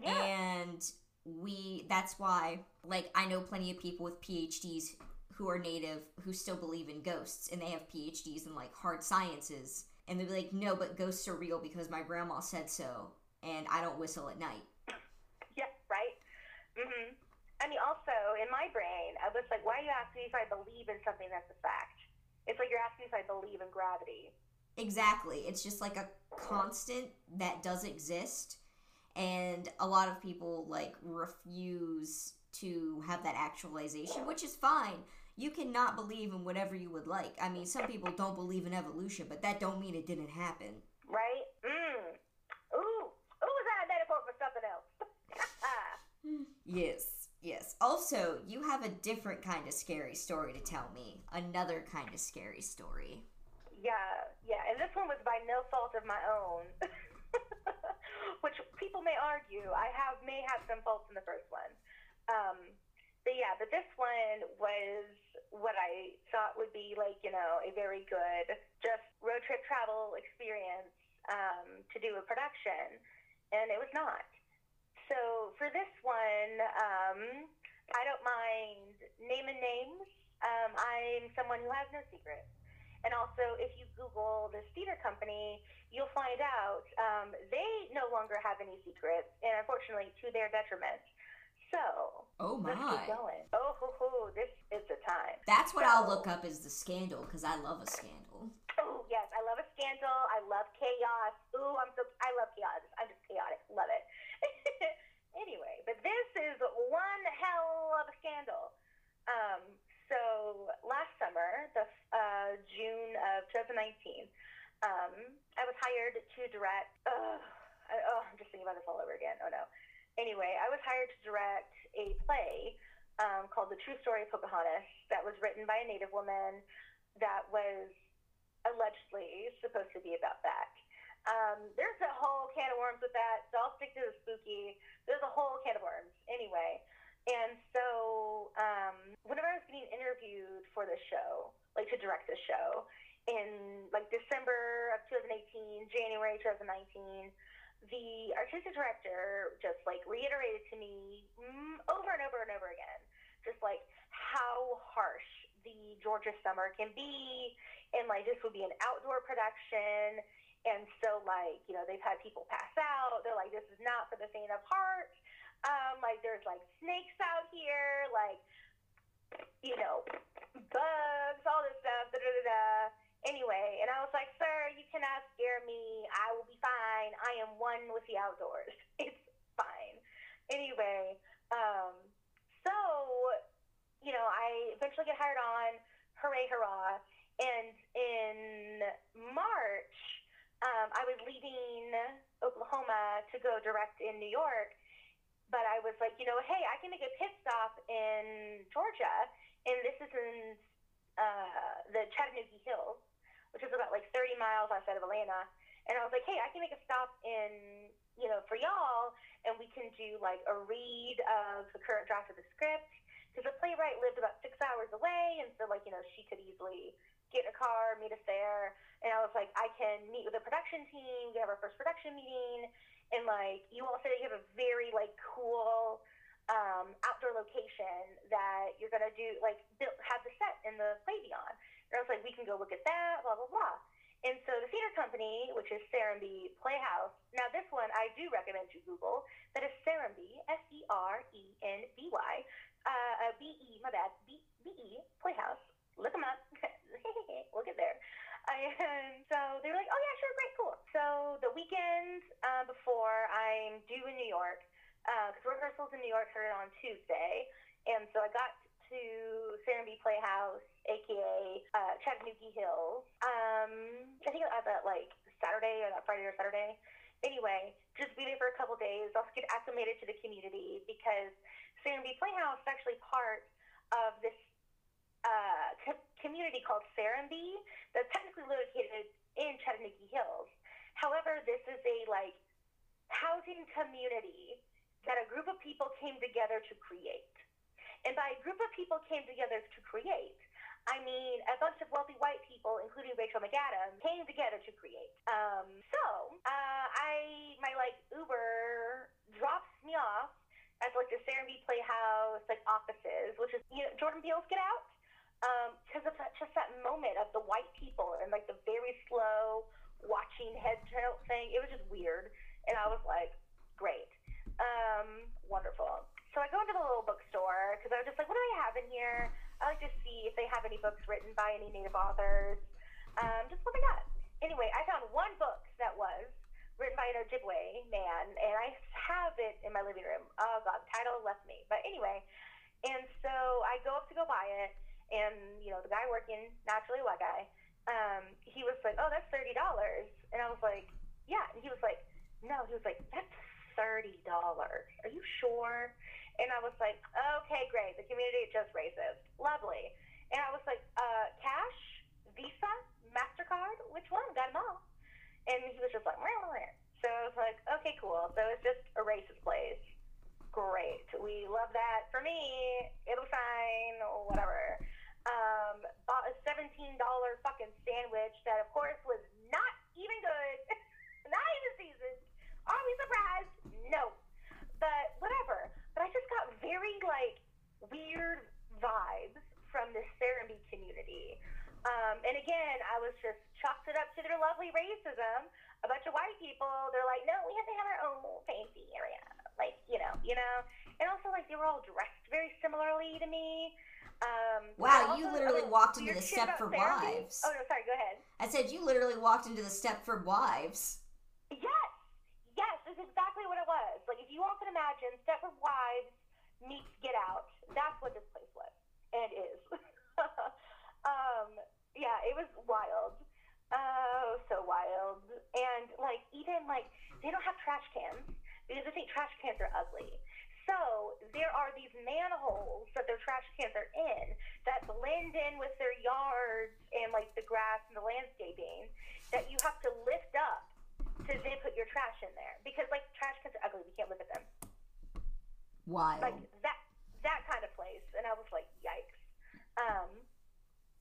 Yeah. and we. That's why, like, I know plenty of people with PhDs who are native who still believe in ghosts, and they have PhDs in like hard sciences, and they'll be like, no, but ghosts are real because my grandma said so, and I don't whistle at night. <laughs> Yeah, right? mm-hmm I mean, also, in my brain, I was like, why are you asking me if I believe in something that's a fact? It's like you're asking if I believe in gravity. Exactly. It's just like a constant that does exist and a lot of people like refuse to have that actualization, which is fine. You cannot believe in whatever you would like. I mean, some people don't believe in evolution, but that don't mean it didn't happen. Right? Mm. Ooh. Ooh, is that a metaphor for something else? <laughs> Yes. Yes. Also, you have a different kind of scary story to tell me. Another kind of scary story. yeah, yeah. And this one was by no fault of my own. <laughs> Which people may argue. I have may have some faults in the first one. Um, but yeah, but this one was what I thought would be like, you know, a very good just road trip travel experience um, to do a production. And it was not. So for this one, um, I don't mind naming names. Um, I'm someone who has no secrets. And also, if you Google this theater company, you'll find out um, they no longer have any secrets, and unfortunately, to their detriment. So Oh my, let's keep going. Oh, hoo, hoo, this is the time. That's what I'll look up is the scandal because I love a scandal. Oh yes, I love a scandal. I love chaos. Ooh, I'm so I love chaos. I'm just chaotic. Love it. Anyway, but this is one hell of a scandal. Um, so last summer, the uh, June of 2019, um, I was hired to direct. Uh, I, oh, I'm just thinking about this all over again. Oh no. Anyway, I was hired to direct a play um, called The True Story of Pocahontas that was written by a Native woman that was allegedly supposed to be about that. Um, there's a whole can of worms with that, so I'll stick to the spooky. There's a whole can of worms. Anyway, and so um, whenever I was getting interviewed for the show, like to direct the show, in like December of 2018, January 2019, the artistic director just like reiterated to me mm, over and over and over again, just like how harsh the Georgia summer can be, and like this would be an outdoor production. And so, like, you know, they've had people pass out. They're like, this is not for the faint of heart. Um, like, there's like snakes out here, like, you know, bugs, all this stuff. Da da da da. Anyway, and I was like, sir, you cannot scare me. I will be fine. I am one with the outdoors. <laughs> It's fine. Anyway, um, so, you know, I eventually get hired on. Hooray, hurrah. And in March, um, I was leaving Oklahoma to go direct in New York. But I was like, you know, hey, I can make a pit stop in Georgia, and this is in uh, the Chattahoochee Hills, which is about like 30 miles outside of Atlanta. And I was like, hey, I can make a stop in, you know, for y'all, and we can do like a read of the current draft of the script. Because the playwright lived about six hours away, and so like, you know, she could easily get in a car, meet us there. And I was like, I can meet with the production team. We have our first production meeting, and like, you all said you have a very like cool um, outdoor location that you're gonna do like build, have the set in the play beyond. And I was like, we can go look at that, blah blah blah. And so the theater company, which is Serenbe Playhouse, now this one I do recommend you Google. That is Serenbe, S E R E N B Y, uh, B E, my bad, B B E Playhouse. Look them up. <laughs> <laughs> we'll get there. And so they were like, oh yeah, sure, great, cool. So the weekend uh, before I'm due in New York, because uh, rehearsals in New York started on Tuesday, and so I got to Serenbe Playhouse, aka uh, Chattahoochee Hills. Um, I think it was at like Saturday or that Friday or Saturday. Anyway, just be there for a couple days. Also get acclimated to the community because Serenbe Playhouse is actually part of this uh, community called Serenbe that's technically located in Chattahoochee Hills. However, this is a like housing community that a group of people came together to create. And by a group of people came together to create, I mean a bunch of wealthy white people, including Rachel McAdams, came together to create. Um, so uh, I my like Uber drops me off at like the Serenbe Playhouse like offices, which is you know Jordan Peele's Get Out, because um, of that, just that moment of the white people and like the very slow watching head tilt thing. It was just weird, and I was like, great, um, wonderful. So I go into the little bookstore because I was just like, what do they have in here? I like to see if they have any books written by any Native authors. Um, just what they got. Anyway, I found one book that was written by an Ojibwe man, and I have it in my living room. Oh God, the title left me. But anyway, and so I go up to go buy it, and you know the guy working, naturally white guy, um, he was like, "Oh, that's thirty dollars," and I was like, "Yeah," and he was like, "No," he was like, "That's thirty dollars. Are you sure?" And I was like, okay, great. The community is just racist. Lovely. And I was like, uh, cash, Visa, MasterCard, which one? Got them all. And he was just like, meh. so I was like, okay, cool. So it's just a racist place. Great. We love that. For me, it'll fine, or whatever. Um, bought a $17 fucking sandwich that, of course, was not even good, <laughs> not even seasoned. Are we surprised? No. But whatever. But I just got very like weird vibes from this Serenbe community. Um, and again, I was just chalked it up to their lovely racism. A bunch of white people, they're like, no, we have to have our own fancy area. Like, you know, you know. And also, like, they were all dressed very similarly to me. Um, wow, you literally walked into the step Stepford Wives. Oh, no, sorry, go ahead. I said you literally walked into the Stepford Wives. Yes, yes, that's exactly what it was. Like, if you all can imagine, Stepford Wives meets Get Out. That's what this place was and is. <laughs> um, yeah, it was wild. Oh, so wild. And like, even like, they don't have trash cans because they think trash cans are ugly. So there are these manholes that their trash cans are in that blend in with their yards and like the grass and the landscaping that you have to lift up to then put your trash in there because like trash cans are ugly. We can't look at them. Wild. Like that that kind of place, and I was like, yikes. Um,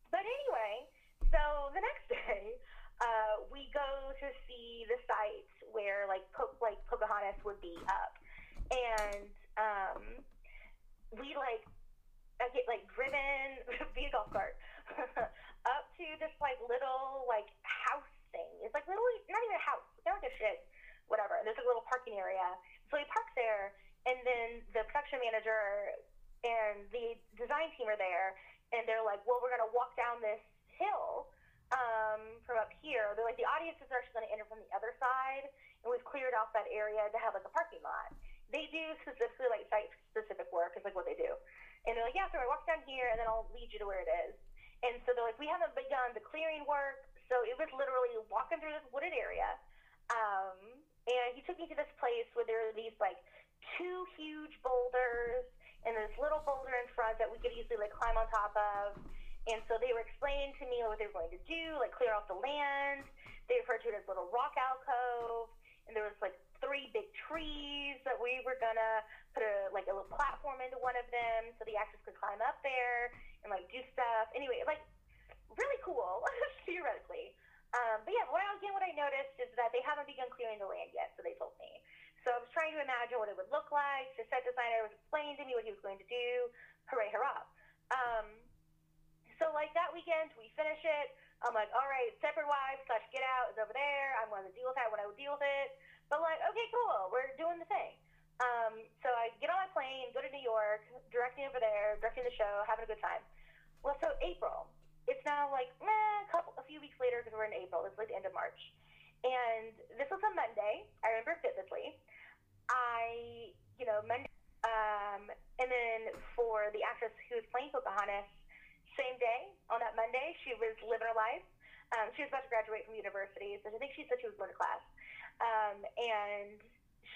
but anyway, so the next <laughs> day, uh, we go to see the site where like po- like Pocahontas would be up, and um, we like I get like driven <laughs> via golf cart <laughs> up to this like little like house thing. It's like literally not even a house. It's not like a shed, whatever. There's a little parking area. So we park there, and then the production manager and the design team are there, and they're like, "Well, we're gonna walk down this hill um, from up here." They're like, "The audience is actually gonna enter from the other side, and we've cleared off that area to have like a parking lot." They do specifically like site specific work is like what they do, and they're like, "Yeah, so I walk down here, and then I'll lead you to where it is." And so they're like, "We haven't begun the clearing work." So it was literally walking through this wooded area. Um, and he took me to this place where there are these like two huge boulders and this little boulder in front that we could easily like climb on top of. And so they were explaining to me what they were going to do, like clear off the land. They referred to it as little rock alcove, and there was like three big trees that we were gonna put a like a little platform into one of them so the actors could climb up there and like do stuff. Anyway, like really cool <laughs> theoretically. Um, but yeah, what I, again, what I noticed is that they haven't begun clearing the land yet, so they told me. So I was trying to imagine what it would look like. The set designer was explaining to me what he was going to do. Hooray, hurrah. Um, so like that weekend, we finish it. I'm like, all right, Stepford Wives slash get out is over there. I'm going to deal with that when I would deal with it. But like, okay, cool, we're doing the thing. Um, so I get on my plane, go to New York, directing over there, directing the show, having a good time. Well, so April, it's now like a couple, a few weeks later because we're in April. It's like the end of March, and this was a Monday. I remember vividly. I, you know, Monday, um, and then for the actress who was playing Pocahontas, same day on that Monday, she was living her life. Um, she was about to graduate from university, so I think she said she was going to class, um, and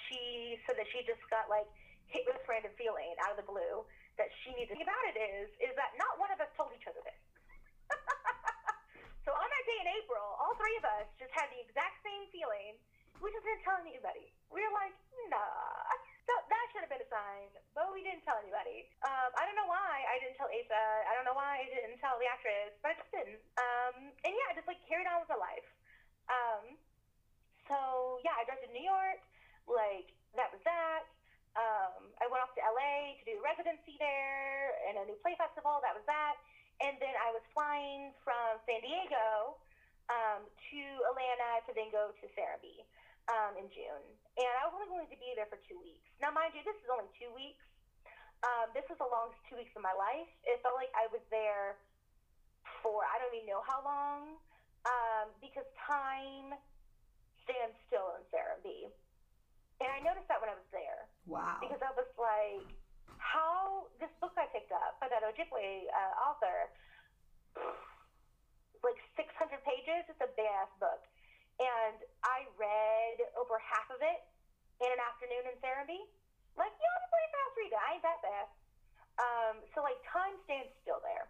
she said that she just got like hit with this random feeling out of the blue that she needed. The thing about it is, is that not one of us told each other this. <laughs> so on that day in April, all three of us just had the exact same feeling. We just didn't tell anybody. We were like, nah. So that should have been a sign, but we didn't tell anybody. Um, I don't know why I didn't tell Asa. I don't know why I didn't tell the actress, but I just didn't. Um, and yeah, just like carried on with my life. Um, so yeah, I to New York. Like that was that. Um, I went off to LA to do residency there and a new play festival. That was that. And then I was flying from San Diego um, to Atlanta to then go to Serenbe um, in June. And I was only going to be there for two weeks. Now, mind you, this is only two weeks. Um, this was the longest two weeks of my life. It felt like I was there for I don't even know how long um, because time stands still in Serenbe. And I noticed that when I was there. Wow. Because I was like, how this book I picked up by that Ojibwe uh, author, like 600 pages. It's a badass book. And I read over half of it in an afternoon in Serenbe. Like, know, I'm a pretty fast reader. I ain't that fast. Um, so, like, time stands still there.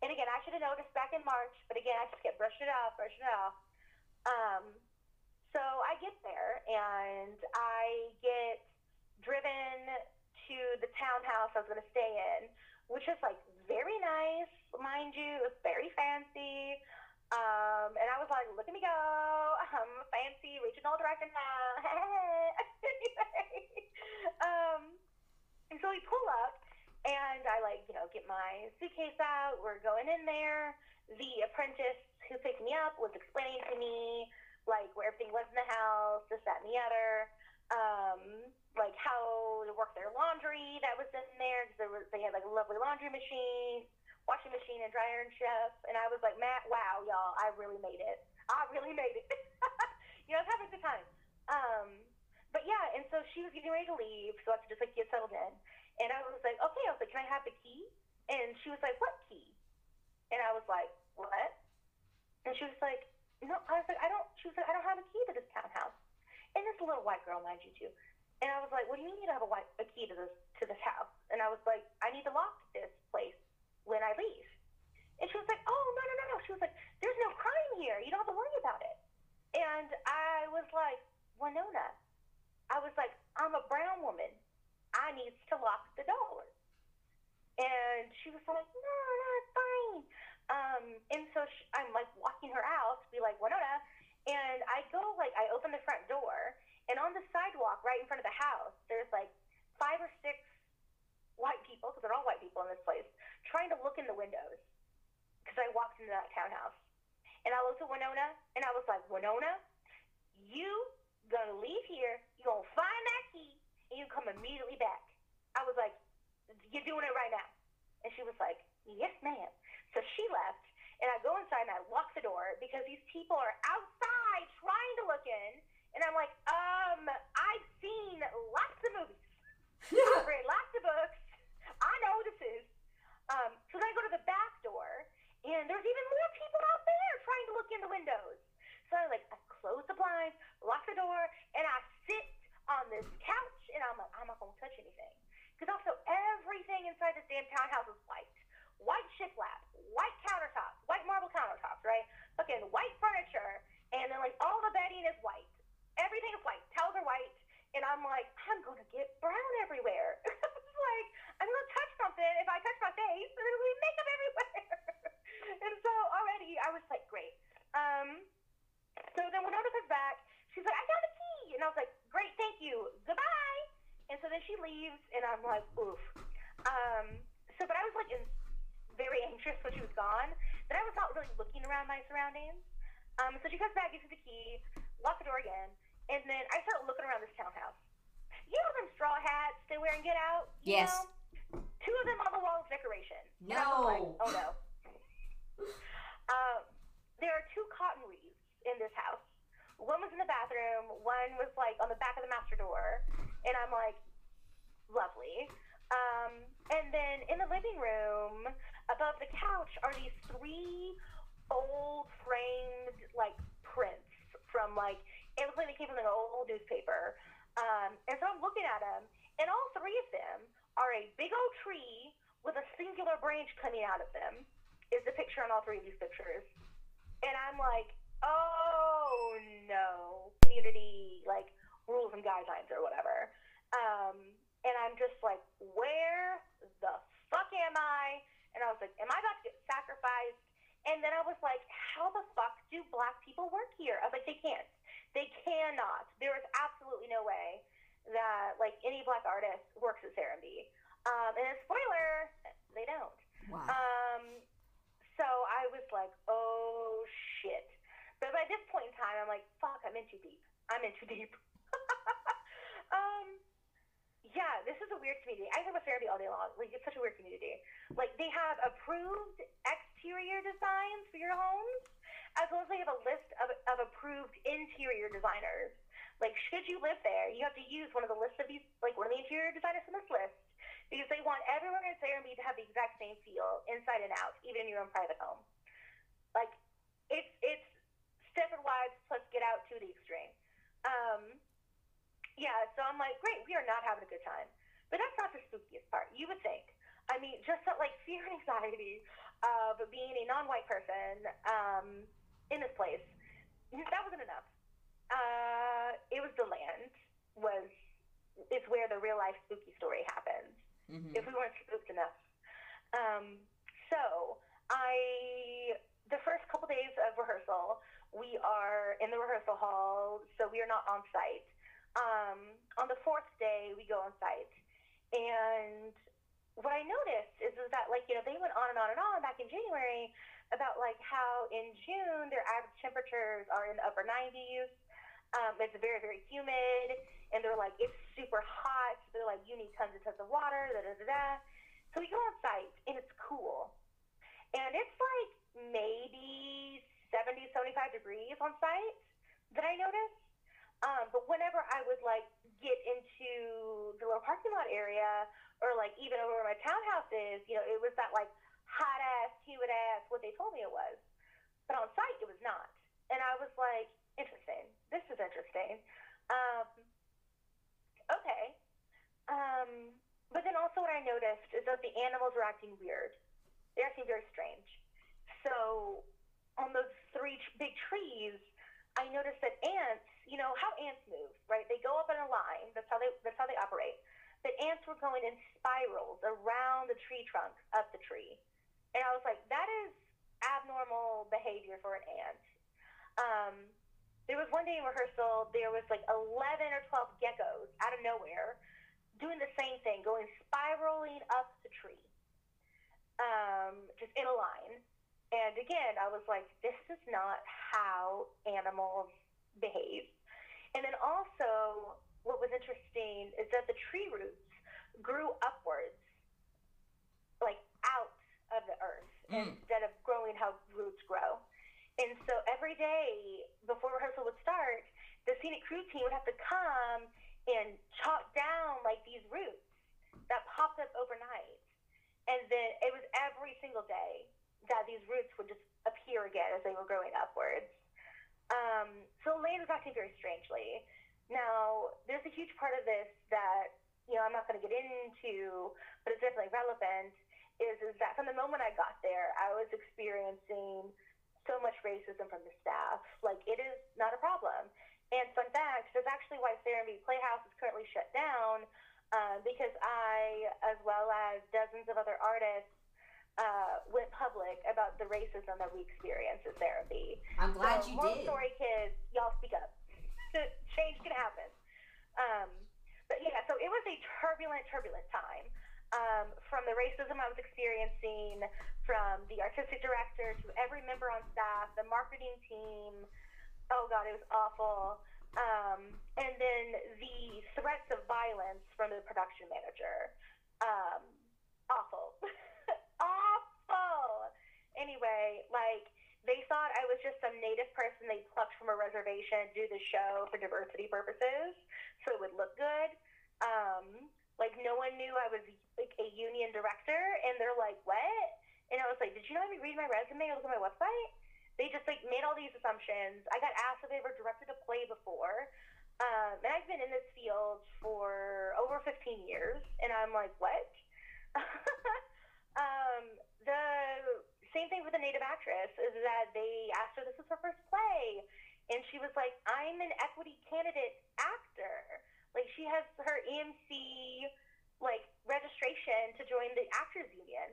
And again, I should have noticed back in March, but again, I just kept brushing it off, brushing it off. Um, so I get there and I get driven to the townhouse I was going to stay in, which is like very nice, mind you. It was very fancy. Um, and I was like, look at me go. I'm a fancy regional director <laughs> now. um, and so we pull up and I like, you know, get my suitcase out. We're going in there. The apprentice who picked me up was explaining to me like where everything was in the house, this, that, and the other. Um, like how to work their laundry that was in there because they had like a lovely laundry machine, washing machine, and dryer and stuff. And I was like, Matt, wow, y'all, I really made it. I really made it. <laughs> you know, I was having a good time. Um, but yeah, and so she was getting ready to leave, so I had to just like get settled in. And I was like, okay, I was like, can I have the key? And she was like, what key? And I was like, what? And she was like, no, I was like, I don't. She was like, I don't have a key to this townhouse. And this little white girl, mind you, too. And I was like, what do you mean you don't have a, white, a key to this to this house? And I was like, I need to lock this place when I leave. And she was like, oh no no no no. She was like, there's no crime here. You don't have to worry about it. And I was like, Winona. I was like, I'm a brown woman. I need to lock the door. And she was like, no no it's fine. Um, and so she, I'm like walking her out to be like Winona. And I go like I open the front door and on the sidewalk right in front of the house, there's like five or six white people, because they're all white people in this place, trying to look in the windows. Because I walked into that townhouse. And I looked at Winona, and I was like, Winona, you gonna leave here, you gonna find that key, and you come immediately back. I was like, you're doing it right now. And she was like, yes, ma'am. So she left, and I go inside and I lock the door because these people are outside trying to look in and I'm like, um, I've seen lots of movies. <laughs> I've read lots of books. I know this is. Um, so then I go to the back door, and there's even more people out there trying to look in the windows. So I like I close the blinds, lock the door, and I sit on this couch and I'm like, I'm not gonna touch anything. Because also everything inside this damn townhouse is white. White shiplap, white countertops, white marble countertops, right? Fucking white furniture, and then like all the bedding is white. Everything is white. Towels are white. And I'm like, I'm gonna get brown everywhere. <laughs> like, I'm gonna touch something. If I touch my face, <laughs> there's gonna be makeup everywhere. <laughs> and so already I was like, great. Um, so then when Nona comes back, she's like, I got a key. And I was like, great, thank you. Goodbye. And so then she leaves, and I'm like, oof. Um, so, but I was like in, very anxious when she was gone, that I was not really looking around my surroundings. Um, so she comes back, gives me the key, locks the door again, and then I start looking around this townhouse. You know them straw hats they wear and get out? Yes. Know? Two of them on the wall of decoration. And I was No. like, oh no. Um, there are two cotton wreaths in this house. One was in the bathroom, one was like on the back of the master door, and I'm like, lovely. Um, and then in the living room, above the couch, are these three old framed like prints from like it looks like they came from an old newspaper. Um, and so I'm looking at them, and all three of them are a big old tree with a singular branch coming out of them. Is the picture on all three of these pictures? And I'm like, oh no, community like rules and guidelines or whatever. Um, and I'm just like, where the fuck am I? And I was like, am I about to get sacrificed? And then I was like, how the fuck do black people work here? I was like, they can't. They cannot. There is absolutely no way that like any black artist works at Serenbe. Um, and a spoiler, they don't. Wow. Um, so I was like, oh shit. But by this point in time, I'm like, fuck, I'm in too deep. I'm in too deep. <laughs> um, yeah, this is a weird community. I talk about therapy all day long. Like, it's such a weird community. Like, they have approved exterior designs for your homes, as well as they have a list of, of approved interior designers. Like, should you live there, you have to use one of the lists of these, like one of the interior designers from this list, because they want everyone in Serenbe to have the exact same feel, inside and out, even in your own private home. Like, it's it's Stepford Wives plus Get Out to the extreme. Um, yeah, so I'm like, great, we are not having a good time. But that's not the spookiest part. You would think. I mean, just that like fear and anxiety of being a non-white person um, in this place, that wasn't enough. Uh, it was the land was is where the real life spooky story happens Mhm. if we weren't spooked enough. Um, so I, the first couple days of rehearsal, we are in the rehearsal hall, so we are not on site. Um, on the fourth day, we go on site, and what I noticed is, is that like you know they went on and on and on back in January about like how in June their average temperatures are in the upper 90s. Um, it's very very humid, and they're like it's super hot. They're like you need tons and tons of water. Da da da da. So we go on site, and it's cool, and it's like maybe 70 75 degrees on site that I noticed. Um, but whenever I would like get into the little parking lot area, or like even over where my townhouse is, you know, it was that like hot ass, humid ass, what they told me it was. But on site, it was not. And I was like, interesting. This is interesting. Um, okay. Um, but then also what I noticed is that the animals were acting weird. They're acting very strange. So on those three big trees, I noticed that ants, you know how ants move, right? They go up in a line. That's how they that's how they operate. But ants were going in spirals around the tree trunk up the tree, and I was like, that is abnormal behavior for an ant. Um, there was one day in rehearsal, there was like 11 or 12 geckos out of nowhere doing the same thing, going spiraling up the tree, um, just in a line. And again, I was like, this is not how animals behave. And then also, what was interesting is that the tree roots grew upwards, like out of the earth, Mm. instead of growing how roots grow. And so every day before rehearsal would start, the scenic crew team would have to come and chop down like these roots that popped up overnight. And then it was every single day that these roots would just appear again as they were growing upwards. Um, so Elaine was acting very strangely. Now, there's a huge part of this that you know, I'm not going to get into, but it's definitely relevant, is, is that from the moment I got there, I was experiencing so much racism from the staff. Like, it is not a problem. And fun fact, that's actually why Serenbe Playhouse is currently shut down, uh, because I, as well as dozens of other artists, uh, went public about the racism that we experience at therapy. I'm glad so, you moral did. story kids, y'all speak up. Change can happen. Um, but yeah, so it was a turbulent, turbulent time. Um, from the racism I was experiencing, from the artistic director to every member on staff, the marketing team. Oh God, it was awful. Um, and then the threats of violence from the production manager. Um, awful. <laughs> awful. Anyway, like they thought I was just some native person they plucked from a reservation to do the show for diversity purposes, so it would look good. Um, like no one knew I was like a union director, and they're like, "What?" And I was like, "Did you not even read my resume or look at my website?" They just like made all these assumptions. I got asked if I ever directed a play before, um, and I've been in this field for over 15 years, and I'm like, "What?" <laughs> um, the same thing with the native actress is that they asked her this was her first play, and she was like, "I'm an equity candidate actor." Like she has her EMC like registration to join the actors union,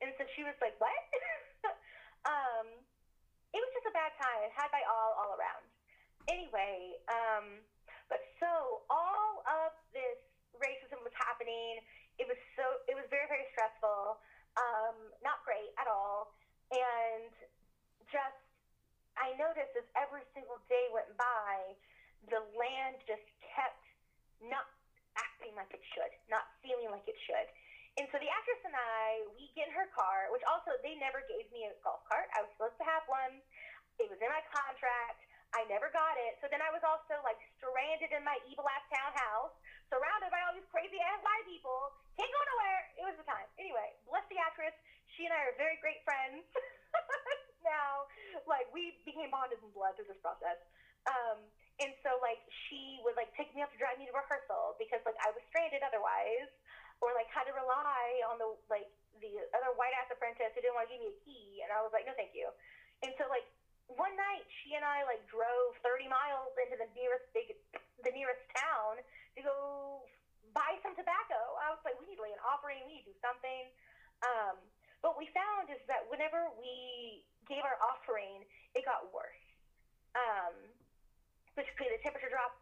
and so she was like, "What?" <laughs> um, it was just a bad time, had by all all around. Anyway, um, but so all of this racism was happening. It was so it was very very stressful. Um, not great at all, and just I noticed as every single day went by, the land just kept not acting like it should, not feeling like it should. And so the actress and I, we get in her car, which also they never gave me a golf cart. I was supposed to have one. It was in my contract. I never got it. So then I was also like stranded in my evil ass townhouse, surrounded by all these crazy ass white people. Can't go nowhere. It was the time. Anyway, bless the actress. She and I are very great friends <laughs> now. Like we became bonded in blood through this process. Um, and so like she would like pick me up to drive me to rehearsal because like I was stranded otherwise, or like had to rely on the like the other white ass apprentice who didn't want to give me a key, and I was like, no, thank you. And so like one night she and I like drove 30 miles into the nearest big the nearest town to go buy some tobacco. I was like, we need to lay an offering, we need to do something. Um, what we found is that whenever we gave our offering, it got worse. Um, basically, the temperature dropped,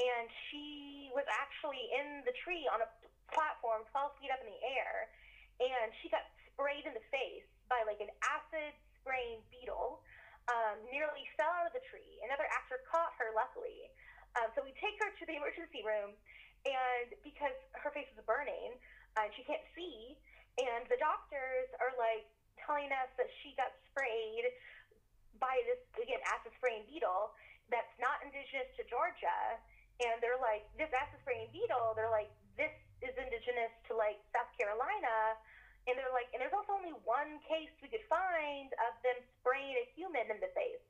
and she was actually in the tree on a platform 12 feet up in the air, and she got sprayed in the face by like an acid spraying beetle. Um, nearly fell out of the tree. Another actor caught her, luckily. Um, so we take her to the emergency room, and because her face is burning uh, and she can't see, and the doctors are like telling us that she got sprayed by this again acid spraying beetle that's not indigenous to Georgia, and they're like this acid spraying beetle. They're like this is indigenous to like South Carolina, and they're like and there's also only one case we could find of them spraying a human in the face.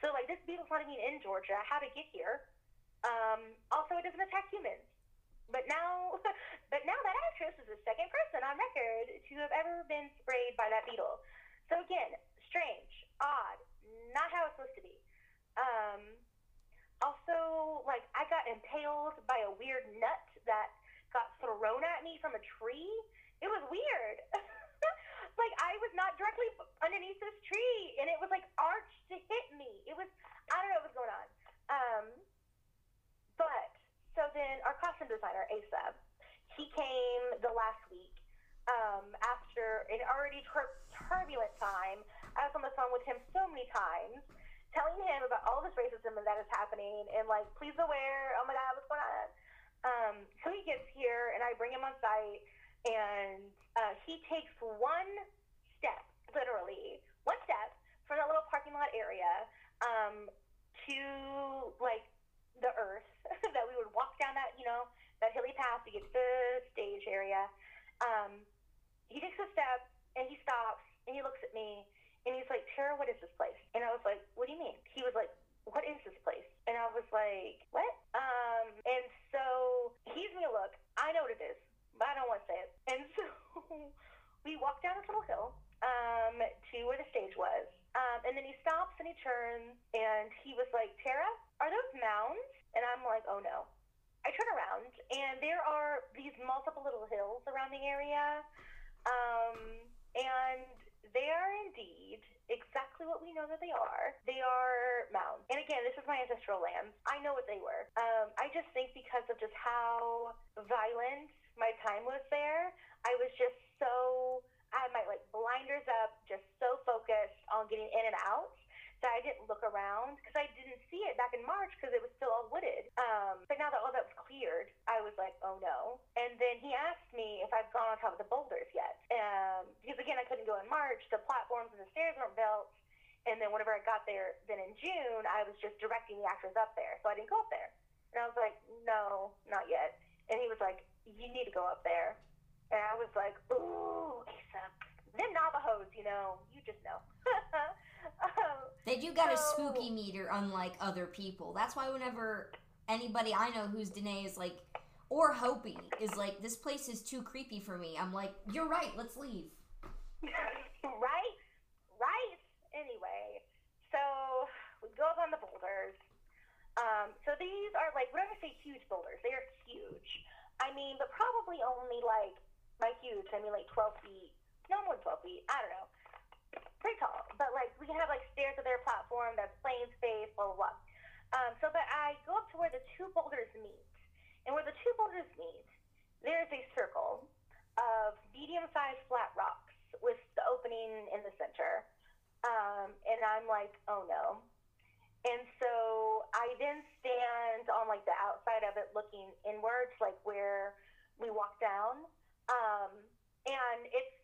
So like this beetle's not even in Georgia. How to get here? Um, also, it doesn't attack humans. But now, <laughs> but now that actress is the second person on record to have ever been sprayed by that beetle. So again, strange, odd, not how it's supposed to be. Um, also, like I got impaled by a weird nut that got thrown at me from a tree. It was weird. <laughs> like I was not directly underneath this tree, and it was like arched to hit me. It was I don't know what was going on. Um, but so then our costume designer Asa, he came the last week um, after an already tur- turbulent time. I was on the phone with him so many times, telling him about all this racism that is happening, and like, please aware. Oh my God, what's going on? Um, so he gets here, and I bring him on site, and uh, he takes one step, literally one step, from that little parking lot area um, to like the earth <laughs> that we would walk down that, you know, that hilly path to get to the stage area. Um, he takes a step and he stops and he looks at me and he's like, Tara, what is this place? And I was like, what do you mean? He was like, what is this place? And I was like, what? Um, and so he gives me a look. I know what it is, but I don't want to say it. And <laughs> so we walked down this little hill um, to where the stage was. Um, and then he stops and he turns and he was like, Tara, are those mounds? And I'm like, oh no. I turn around and there are these multiple little hills around the area. Um, and they are indeed exactly what we know that they are. They are mounds. And again, this is my ancestral land. I know what they were. Um, I just think because of just how violent my time was there, I was just so I had my like blinders up, just so focused on getting in and out that I didn't look around because I didn't see it back in March because it was still all wooded. Um, but now that all that was cleared, I was like, oh no. And then he asked me if I'd gone on top of the boulders yet. Um, because again, I couldn't go in March. The platforms and the stairs weren't built. And then whenever I got there, then in June, I was just directing the actors up there. So I didn't go up there. And I was like, no, not yet. And he was like, you need to go up there. And I was like, ooh, Asa. Them Navajos, you know, you just know. <laughs> um, They do got a spooky meter, unlike other people. That's why whenever anybody I know who's Diné is like, or Hopi is like, this place is too creepy for me. I'm like, you're right. Let's leave. <laughs> right? Right? Anyway, so we go up on the boulders. Um, so these are like, when I say huge boulders, they are huge. I mean, but probably only like, by huge, I mean like 12 feet, no more than 12 feet, I don't know. Pretty tall. But like, we have like stairs to their platform, that's plain space, blah, blah, blah. Um, so, but I go up to where the two boulders meet. And where the two boulders meet, there's a circle of medium-sized flat rocks with the opening in the center. Um, and I'm like, oh no. And so I then stand on like the outside of it looking inwards, like where we walk down. Um, and it's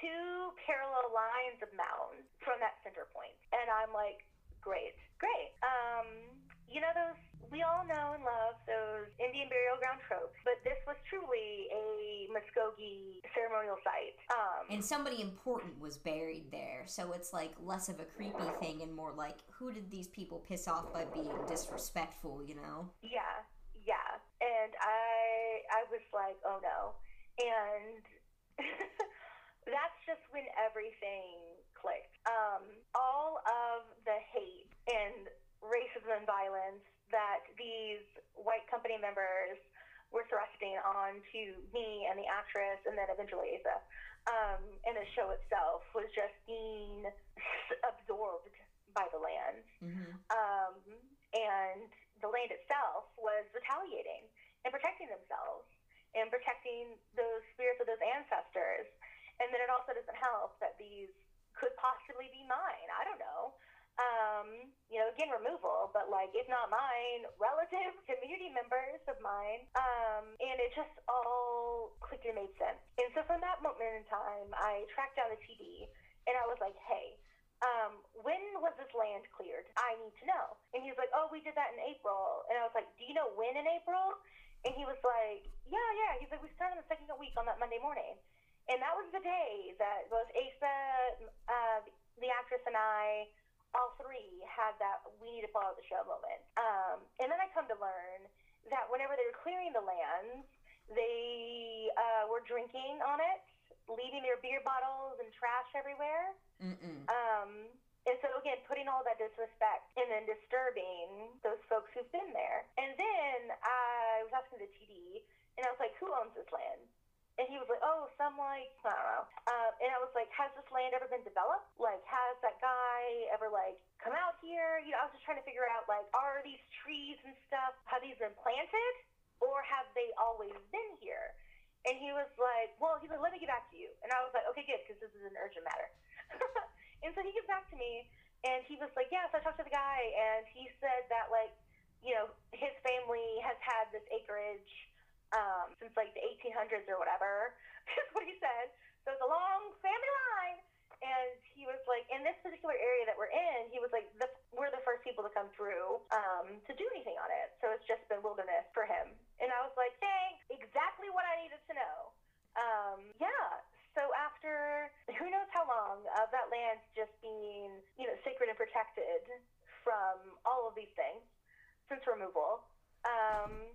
two parallel lines of mounds from that center point. And I'm like, great, great. Um, you know those we all know and love those Indian burial ground tropes, but this was truly a Muskogee ceremonial site. Um, And somebody important was buried there, so it's like less of a creepy thing and more like, who did these people piss off by being disrespectful, you know? Yeah, yeah. And I I was like, oh no. And <laughs> just when everything clicked. Um, all of the hate and racism and violence that these white company members were thrusting onto me and the actress and then eventually Asa. Um, and the show itself was just being <laughs> absorbed by the land Mm-hmm. um, and the land itself was retaliating and protecting themselves and protecting those spirits of those ancestors. And then it also doesn't help that these could possibly be mine. I don't know. Um, you know, again, removal, but like, if not mine, relative <laughs> community members of mine. Um, and it just all clicked and made sense. And so from that moment in time, I tracked down the TD and I was like, hey, um, when was this land cleared? I need to know. And he was like, oh, we did that in April. And I was like, do you know when in April? And he was like, yeah, yeah. He's like, we started the second week on that Monday morning. And that was the day that both Asa, uh, the actress, and I, all three, had that we need to follow the show moment. Um, and then I come to learn that whenever they were clearing the lands, they uh, were drinking on it, leaving their beer bottles and trash everywhere. Mm-mm. Um, and so again, putting all that disrespect and then disturbing those folks who've been there. And then I was asking the TD, and I was like, "Who owns this land?" And he was like, "Oh, some like I don't know." Um, and I was like, "Has this land ever been developed? Like, has that guy ever like come out here?" You know, I was just trying to figure out like, are these trees and stuff have these been planted, or have they always been here? And he was like, "Well, he's like, let me get back to you." And I was like, "Okay, good, because this is an urgent matter." <laughs> and so he gets back to me, and he was like, "Yes, I talked to the guy, and he said that like, you know, his family has had this acreage um, since like the 1800s or whatever." <laughs> Is what he said. So it's a long family line. And he was like, in this particular area that we're in, he was like, the, we're the first people to come through um, to do anything on it. So it's just been wilderness for him. And I was like, thanks, exactly what I needed to know. Um, yeah. So after who knows how long of that land just being, you know, sacred and protected from all of these things since removal, um,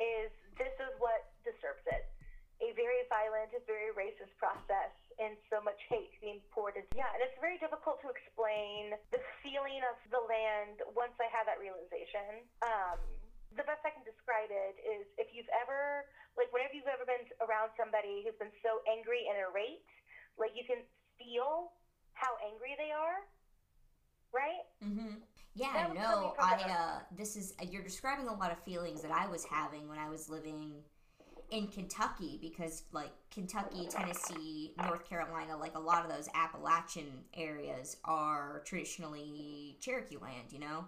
is this is what disturbs it. A very violent, a very racist process and so much hate being poured into. Yeah, and it's very difficult to explain the feeling of the land once I had that realization. Um, the best I can describe it is if you've ever, like, whenever you've ever been around somebody who's been so angry and irate, like, you can feel how angry they are, right? Mm-hmm. Yeah, That no, I uh this is you're describing a lot of feelings that I was having when I was living in Kentucky because like Kentucky, Tennessee, North Carolina, like a lot of those Appalachian areas are traditionally Cherokee land, you know?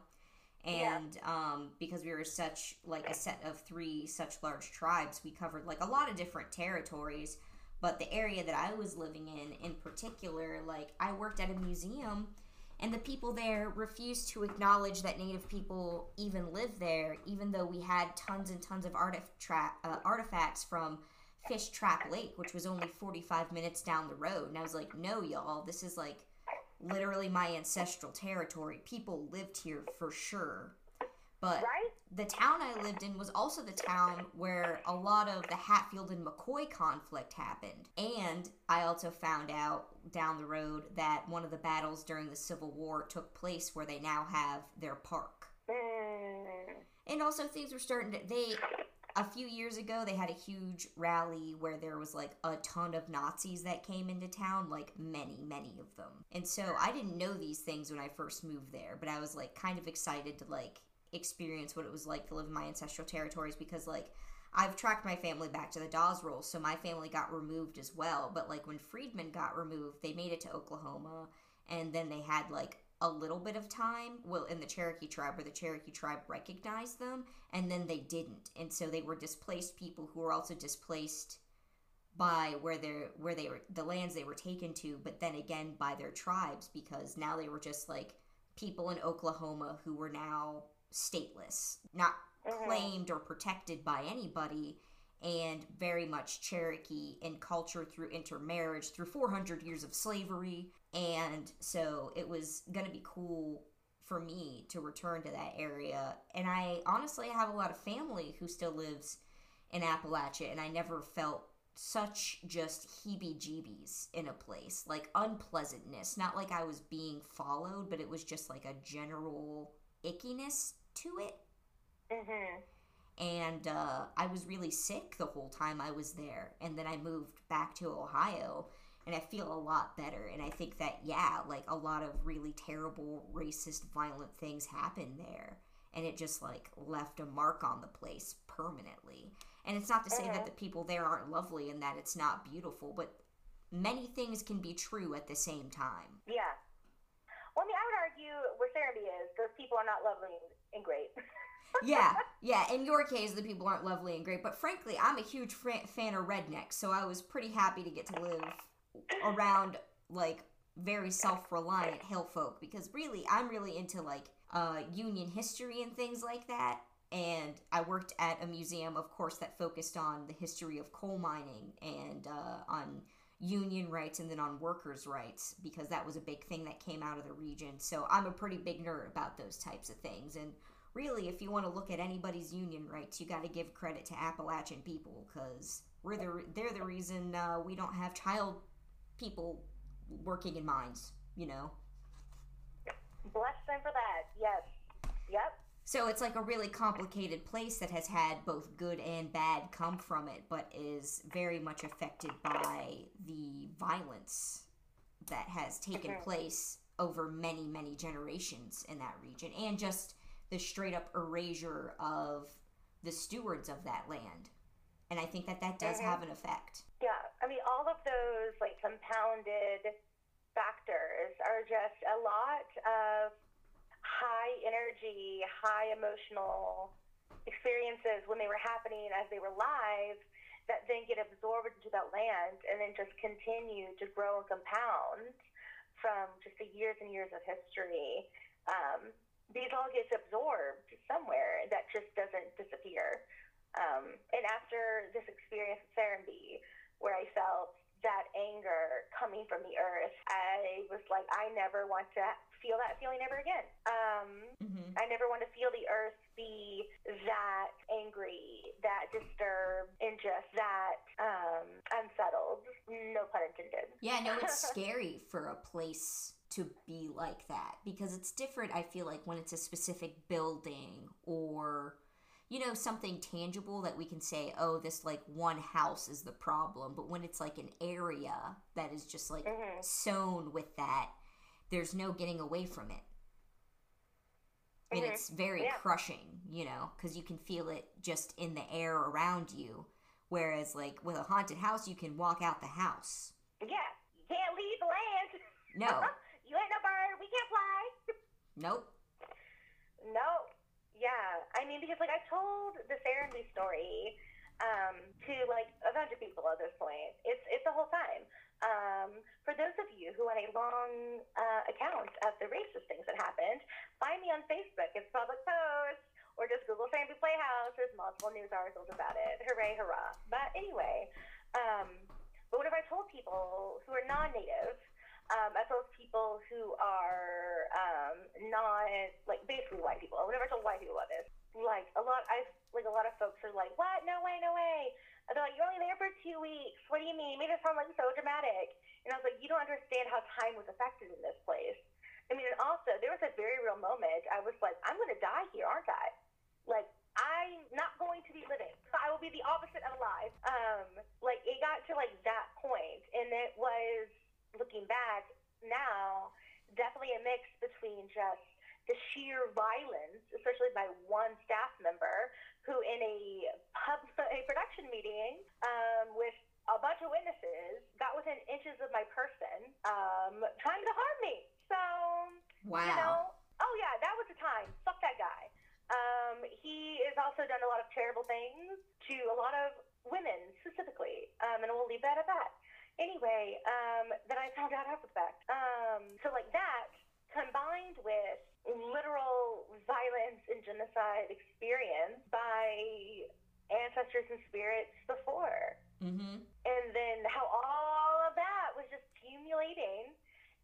Yeah. And um because we were such like a set of three such large tribes, we covered like a lot of different territories. But the area that I was living in in particular, like I worked at a museum and the people there refused to acknowledge that native people even lived there even though we had tons and tons of uh, artifacts from Fishtrap Lake which was only 45 minutes down the road. And i was like no y'all this is like literally my ancestral territory. People lived here for sure but Right? the town I lived in was also the town where a lot of the Hatfield and McCoy conflict happened. And I also found out down the road that one of the battles during the Civil War took place where they now have their park. Mm. And also things were starting to they a few years ago they had a huge rally where there was like a ton of Nazis that came into town, like many, many of them. And so I didn't know these things when I first moved there, but I was like kind of excited to like experience what it was like to live in my ancestral territories because like I've tracked my family back to the Dawes rolls, so my family got removed as well. But like when Freedmen got removed, they made it to Oklahoma, and then they had like a little bit of time. Well, in the Cherokee tribe, where the Cherokee tribe recognized them, and then they didn't, and so they were displaced people who were also displaced by where they're where they were the lands they were taken to, but then again by their tribes because now they were just like people in Oklahoma who were now stateless, not Mhm. claimed or protected by anybody, and very much Cherokee in culture through intermarriage, through 400 years of slavery. And so it was going to be cool for me to return to that area. And I honestly have a lot of family who still lives in Appalachia, and I never felt such just heebie jeebies in a place like unpleasantness. Not like I was being followed, but it was just like a general ickiness to it Mhm. and uh, I was really sick the whole time I was there. And then I moved back to Ohio, and I feel a lot better. And I think that yeah, like a lot of really terrible, racist, violent things happened there, and it just like left a mark on the place permanently. And it's not to say that Mhm. the people there aren't lovely and that it's not beautiful, but many things can be true at the same time. Yeah. Well, I mean, I would argue where Serenbe is, those people are not lovely and great. <laughs> yeah, yeah. In your case, the people aren't lovely and great, but frankly, I'm a huge fan of rednecks, so I was pretty happy to get to live around like very self-reliant hill folk because really, I'm really into like uh, Union history and things like that. And I worked at a museum, of course, that focused on the history of coal mining and uh, on union rights and then on workers' rights because that was a big thing that came out of the region. So I'm a pretty big nerd about those types of things. And really, if you want to look at anybody's union rights, you got to give credit to Appalachian people because we're the they're the reason uh, we don't have child people working in mines. You know, Bless them for that. Yes. Yep. So it's like a really complicated place that has had both good and bad come from it, but is very much affected by the violence that has taken Mhm. place over many many generations in that region, and just the straight up erasure of the stewards of that land. And I think that that does Mhm. have an effect. Yeah. I mean, all of those like compounded factors are just a lot of high energy, high emotional experiences when they were happening as they were live that then get absorbed into that land and then just continue to grow and compound from just the years and years of history. Um, these all get absorbed somewhere that just doesn't disappear. Um, and after this experience with Serenbe, where I felt that anger coming from the earth, I was like, I never want to feel that feeling ever again. Um, hmm I never want to feel the earth be that angry, that disturbed, and just that um, unsettled. No pun intended. Yeah, no, it's <laughs> scary for a place to be like that because it's different, I feel like, when it's a specific building or, you know, something tangible that we can say, oh, this like one house is the problem. But when it's like an area that is just like hmm sown with that, there's no getting away from it. And Mhm. it's very Yeah. crushing, you know, because you can feel it just in the air around you. Whereas, like, with a haunted house, you can walk out the house. Yeah, you can't leave the land. No, <laughs> you ain't no bird. We can't fly. nope. No. Yeah. I mean, because like I told the Serenbe story um, to like a bunch of people at this point. It's it's the whole time. Um, for those of you who want a long uh, account of the racist things that happened, find me on Facebook. It's public post. Or just Google Serenbe Playhouse. There's multiple news articles about it. Hooray, hurrah. But anyway, um, but whenever I told people who are non-native, um, as well as people who are um, not like basically white people. Whenever I told white people about this, like a lot, I like a lot of folks are like, "What? No way, no way!" And they're like, "You're only there for two weeks. What do you mean? You made it sound like so dramatic." And I was like, "You don't understand how time was affected in this place." I mean, and also there was a very real moment. I was like, "I'm going to die here, aren't I?" Like. I'm not going to be living. I will be the opposite of alive. Um, like it got to like that point, and it was looking back now, definitely a mix between just the sheer violence, especially by one staff member who, in a pub <laughs> a production meeting um, with a bunch of witnesses, got within inches of my person, um, trying to harm me. So Wow. you know, oh yeah, that was the time. Fuck that guy. Um, he has also done a lot of terrible things to a lot of women specifically, um, and we'll leave that at that. Anyway, um, then I found out after the fact. Um, so like that combined with literal violence and genocide experience by ancestors and spirits before mm-hmm. and then how all of that was just accumulating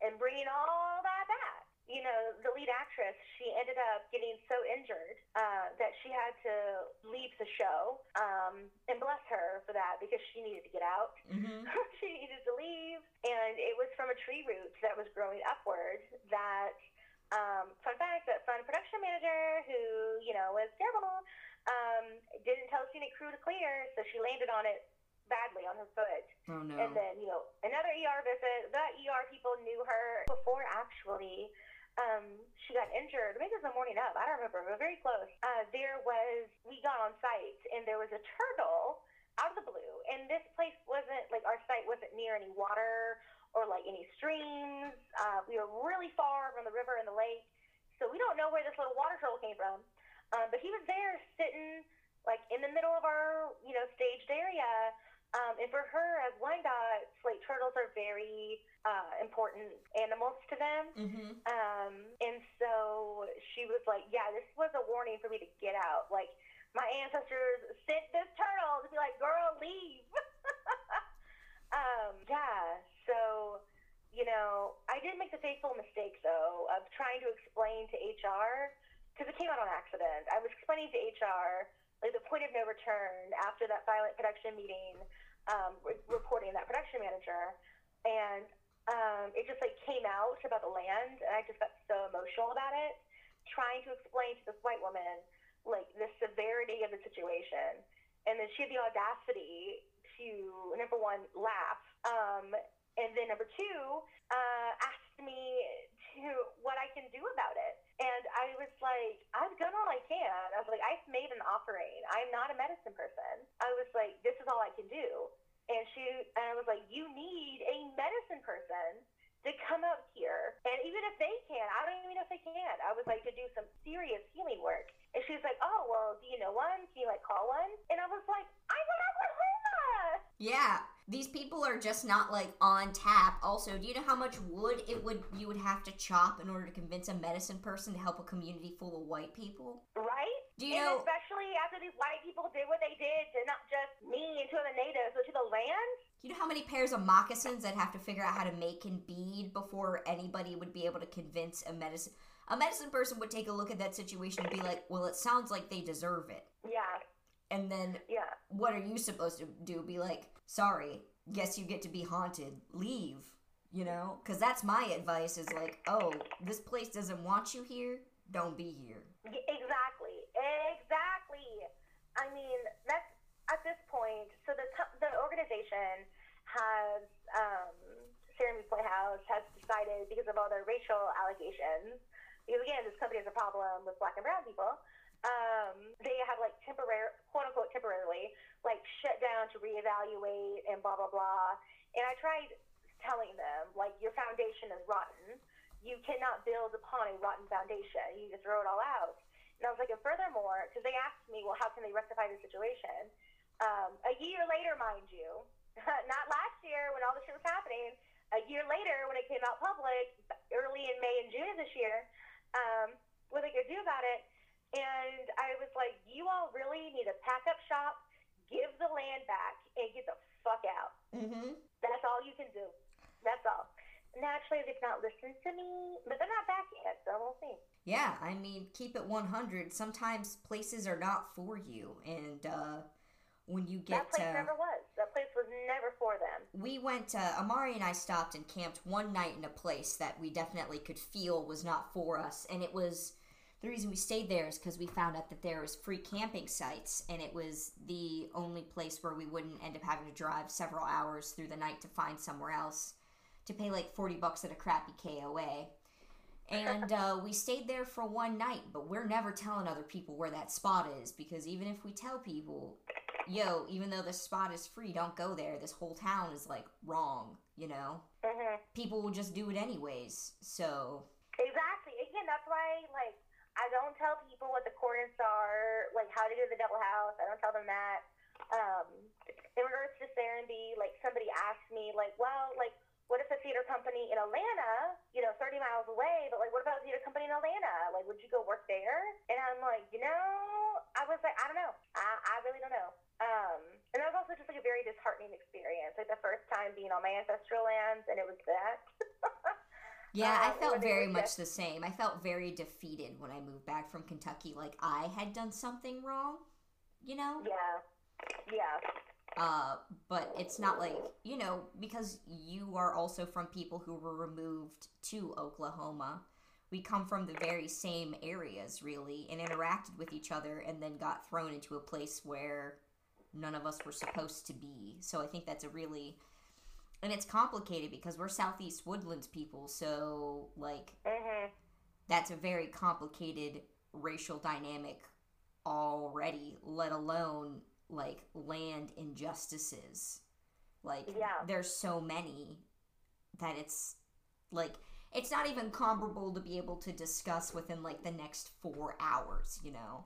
and bringing all that back. You know, the lead actress, she ended up getting so injured uh, that she had to leave the show. Um, and bless her for that because she needed to get out. Mm-hmm. <laughs> she needed to leave. And it was from a tree root that was growing upward that, um, fun fact, that fun production manager who, you know, was terrible, um, didn't tell scenic crew to clear, so she landed on it badly on her foot. Oh no. And then, you know, another ER visit. The ER people knew her before actually um, she got injured. Maybe it was the morning of. I don't remember, but very close. Uh, there was, we got on site and there was a turtle out of the blue. And this place wasn't, like, our site wasn't near any water or, like, any streams. Uh, we were really far from the river and the lake. So we don't know where this little water turtle came from. Um, but he was there sitting, like, in the middle of our, you know, staged area. Um, and for her, as Wyandotte, slate turtles are very uh, important animals to them. mm-hmm. Um, and so she was like, yeah, this was a warning for me to get out. Like, my ancestors sent this turtle to be like, girl, leave. <laughs> um, yeah, so, you know, I did make the fateful mistake, though, of trying to explain to HR, because it came out on accident. I was explaining to HR, like, the point of no return after that violent production meeting, um, re- reporting that production manager. And um, it just like came out about the land, and I just got so emotional about it, trying to explain to this white woman like the severity of the situation, and then she had the audacity to number one laugh, um, and then number two uh, asked me to what I can do about it, and I was like, I've done all I can. I was like, I've made an offering. I'm not a medicine person. I was like, this is all I can do. And she and I was like, you need a medicine person to come up here. And even if they can, I don't even know if they can. I was like, to do some serious healing work. And she's like, oh, well, do you know one? Can you like call one? And I was like, I'm in Oklahoma. Yeah, these people are just not like on tap. Also, do you know how much wood it would you would have to chop in order to convince a medicine person to help a community full of white people? Right? Do you and know? especially after these white people did what they did to not just me and to the natives, but to the land. Do you know how many pairs of moccasins I'd have to figure out how to make and bead before anybody would be able to convince a medicine? A medicine person would take a look at that situation and be like, "Well, it sounds like they deserve it." Yeah, And then yeah. what are you supposed to do? Be like, sorry, guess you get to be haunted. Leave. You know, because that's my advice. Is like, oh, this place doesn't want you here. Don't be here. Exactly. Exactly. I mean, that's at this point. So the the organization has um, Serenbe Playhouse has decided because of all their racial allegations. Because again, this company has a problem with black and brown people. Um, they have like temporary, quote unquote, temporarily, like shut down to reevaluate and blah blah blah. And I tried telling them like your foundation is rotten. You cannot build upon a rotten foundation. You just throw it all out. And I was like, and furthermore, because they asked me, well, how can they rectify the situation? Um, a year later, mind you, <laughs> not last year when all this shit was happening, a year later when it came out public, early in May and June of this year, um, what they could do about it. And I was like, you all really need to pack up shop, give the land back, and get the fuck out. Mm-hmm. That's all you can do. That's all. Naturally, they've not listened to me, but they're not back yet, so we'll see. Yeah, I mean, keep it 100. Sometimes places are not for you. And uh, when you get that place to. never was. That place was never for them. We went, uh, Amari and I stopped and camped one night in a place that we definitely could feel was not for us. And it was. The reason we stayed there is because we found out that there was free camping sites, and it was the only place where we wouldn't end up having to drive several hours through the night to find somewhere else to pay like 40 bucks at a crappy KOA. And uh, we stayed there for one night, but we're never telling other people where that spot is because even if we tell people, yo, even though this spot is free, don't go there, this whole town is like wrong, you know? hmm People will just do it anyways. So, Exactly. Again, that's why, like, I don't tell people what the coordinates are, like how to to the Devil House. I don't tell them that. Um, in regards to Serenbe, like somebody asked me, like, well, like, what if a theater company in Atlanta, you know, 30 miles away, but like, what about a theater company in Atlanta? Like, would you go work there? And I'm like, you know, I was like, I don't know. I, I really don't know. Um, and that was also just like a very disheartening experience. Like the first time being on my ancestral lands, and it was that. <laughs> yeah, I Um, felt very much just- the same. I felt very defeated when I moved back from Kentucky. Like, I had done something wrong, you know? Yeah. Yeah. Uh, but it's not like you know because you are also from people who were removed to Oklahoma. We come from the very same areas, really, and interacted with each other, and then got thrown into a place where none of us were supposed to be. So I think that's a really and it's complicated because we're Southeast Woodlands people, so like Mhm. that's a very complicated racial dynamic already, let alone like land injustices. Like Yeah. there's so many that it's like it's not even comparable to be able to discuss within like the next 4 hours, you know.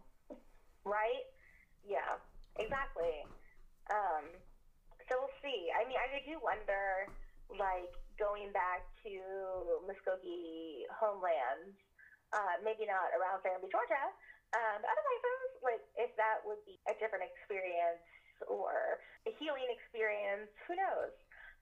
Right? Yeah. Exactly. Um, see. I mean, I do wonder, like, going back to Muskogee homelands, uh, maybe not around Serenbe, Georgia, um, other places, like, if that would be a different experience or a healing experience, who knows?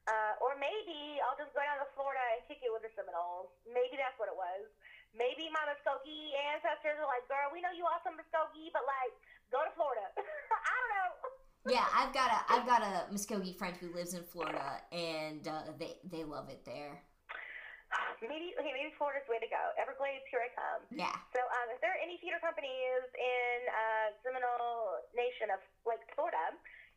Uh, or maybe I'll just go down to Florida and kick it with the Seminoles. Maybe that's what it was. Maybe my Muskogee ancestors are like, girl, we know you awesome Muskogee, but like, go to Florida. <laughs> I don't know. Yeah, I've got a I've got a Muskogee friend who lives in Florida and uh, they they love it there. <sighs> Maybe okay, maybe Florida's the way to go. Everglades, here I come. Yeah. So, um, if there are any theater companies in uh, Seminole Nation of like Florida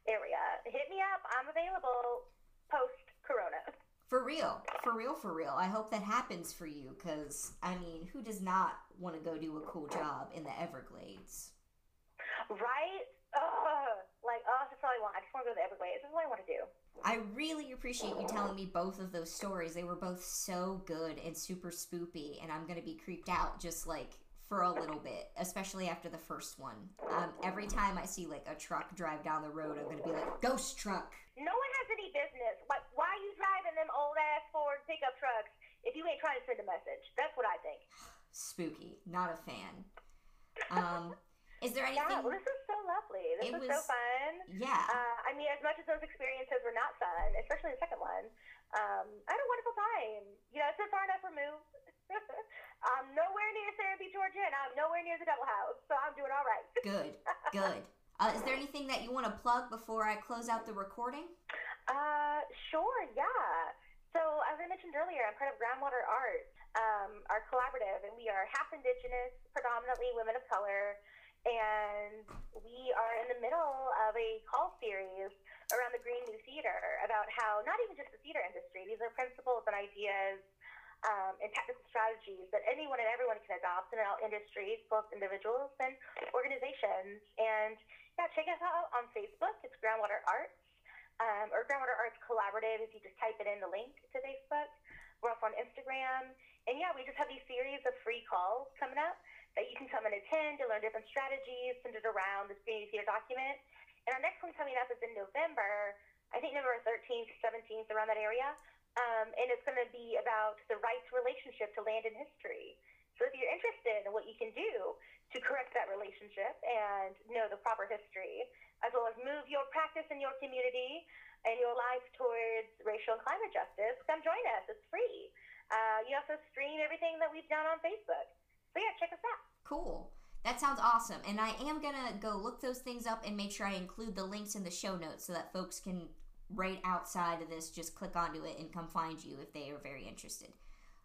area, hit me up. I'm available post Corona. For real, for real, for real. I hope that happens for you because, I mean, who does not want to go do a cool job in the Everglades? Right? Ugh. Like, oh, that's all I want. I just want to go to the Everglades. That's all I want to do. I really appreciate you telling me both of those stories. They were both so good and super spoopy, and I'm going to be creeped out just like for a little bit, especially after the first one. Um, every time I see like a truck drive down the road, I'm going to be like, ghost truck. No one has any business. Like, why are you driving them old ass Ford pickup trucks if you ain't trying to send a message? That's what I think. <sighs> Spooky. Not a fan. Um, is there anything? Yeah, well, this is so lovely. This It was, so fun. Yeah. Uh, I mean, as much as those experiences were not fun, especially the second one, um, I had a wonderful time. You know, it's been far enough removed. <laughs> I'm nowhere near Beach, Georgia, and I'm nowhere near the Devil House, so I'm doing all right. Good, <laughs> good. Uh, is there anything that you want to plug before I close out the recording? Uh, sure, yeah. So, as I mentioned earlier, I'm part of Groundwater Art, um, our collaborative, and we are half Indigenous, predominantly women of color, and we are in the middle of a call series around the Green New Theater about how not even just the theater industry, these are principles and ideas um, and technical strategies that anyone and everyone can adopt in all industries, both individuals and organizations. And yeah, check us out on Facebook. It's Groundwater Arts um, or Groundwater Arts Collaborative if you just type it in the link to Facebook. We're also on Instagram. And yeah, we just have these series of free calls coming up that you can come and attend to learn different strategies centered around this community theater document. And our next one coming up is in November, I think November 13th, 17th, around that area. Um, and it's going to be about the rights relationship to land and history. So if you're interested in what you can do to correct that relationship and know the proper history, as well as move your practice in your community and your life towards racial and climate justice, come join us. It's free. Uh, you also stream everything that we've done on Facebook. So yeah, check us out. Cool. That sounds awesome. And I am going to go look those things up and make sure I include the links in the show notes so that folks can, right outside of this, just click onto it and come find you if they are very interested.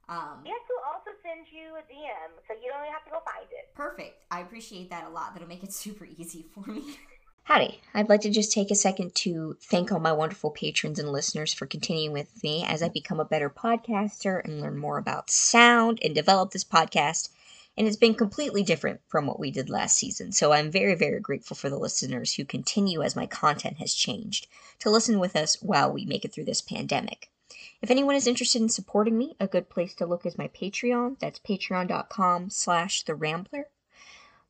Um, yes, we'll also send you a DM, so you don't have to go find it. Perfect. I appreciate that a lot. That'll make it <laughs> super easy for me. Howdy. I'd like to just take a second to thank all my wonderful patrons and listeners for continuing with me as I become a better podcaster and learn more about sound and develop this podcast. And it's been completely different from what we did last season. So I'm very, very grateful for the listeners who continue as my content has changed to listen with us while we make it through this pandemic. If anyone is interested in supporting me, a good place to look is my Patreon. That's patreon.com slash the Rambler.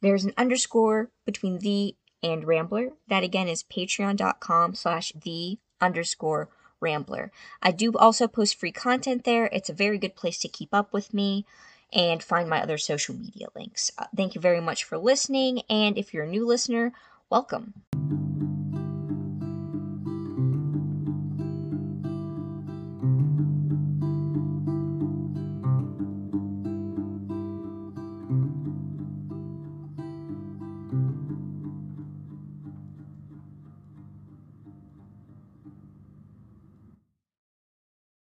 There's an underscore between the and Rambler. That again is patreon.com slash the underscore Rambler. I do also post free content there. It's a very good place to keep up with me and find my other social media links. Uh, thank you very much for listening, and if you're a new listener, welcome.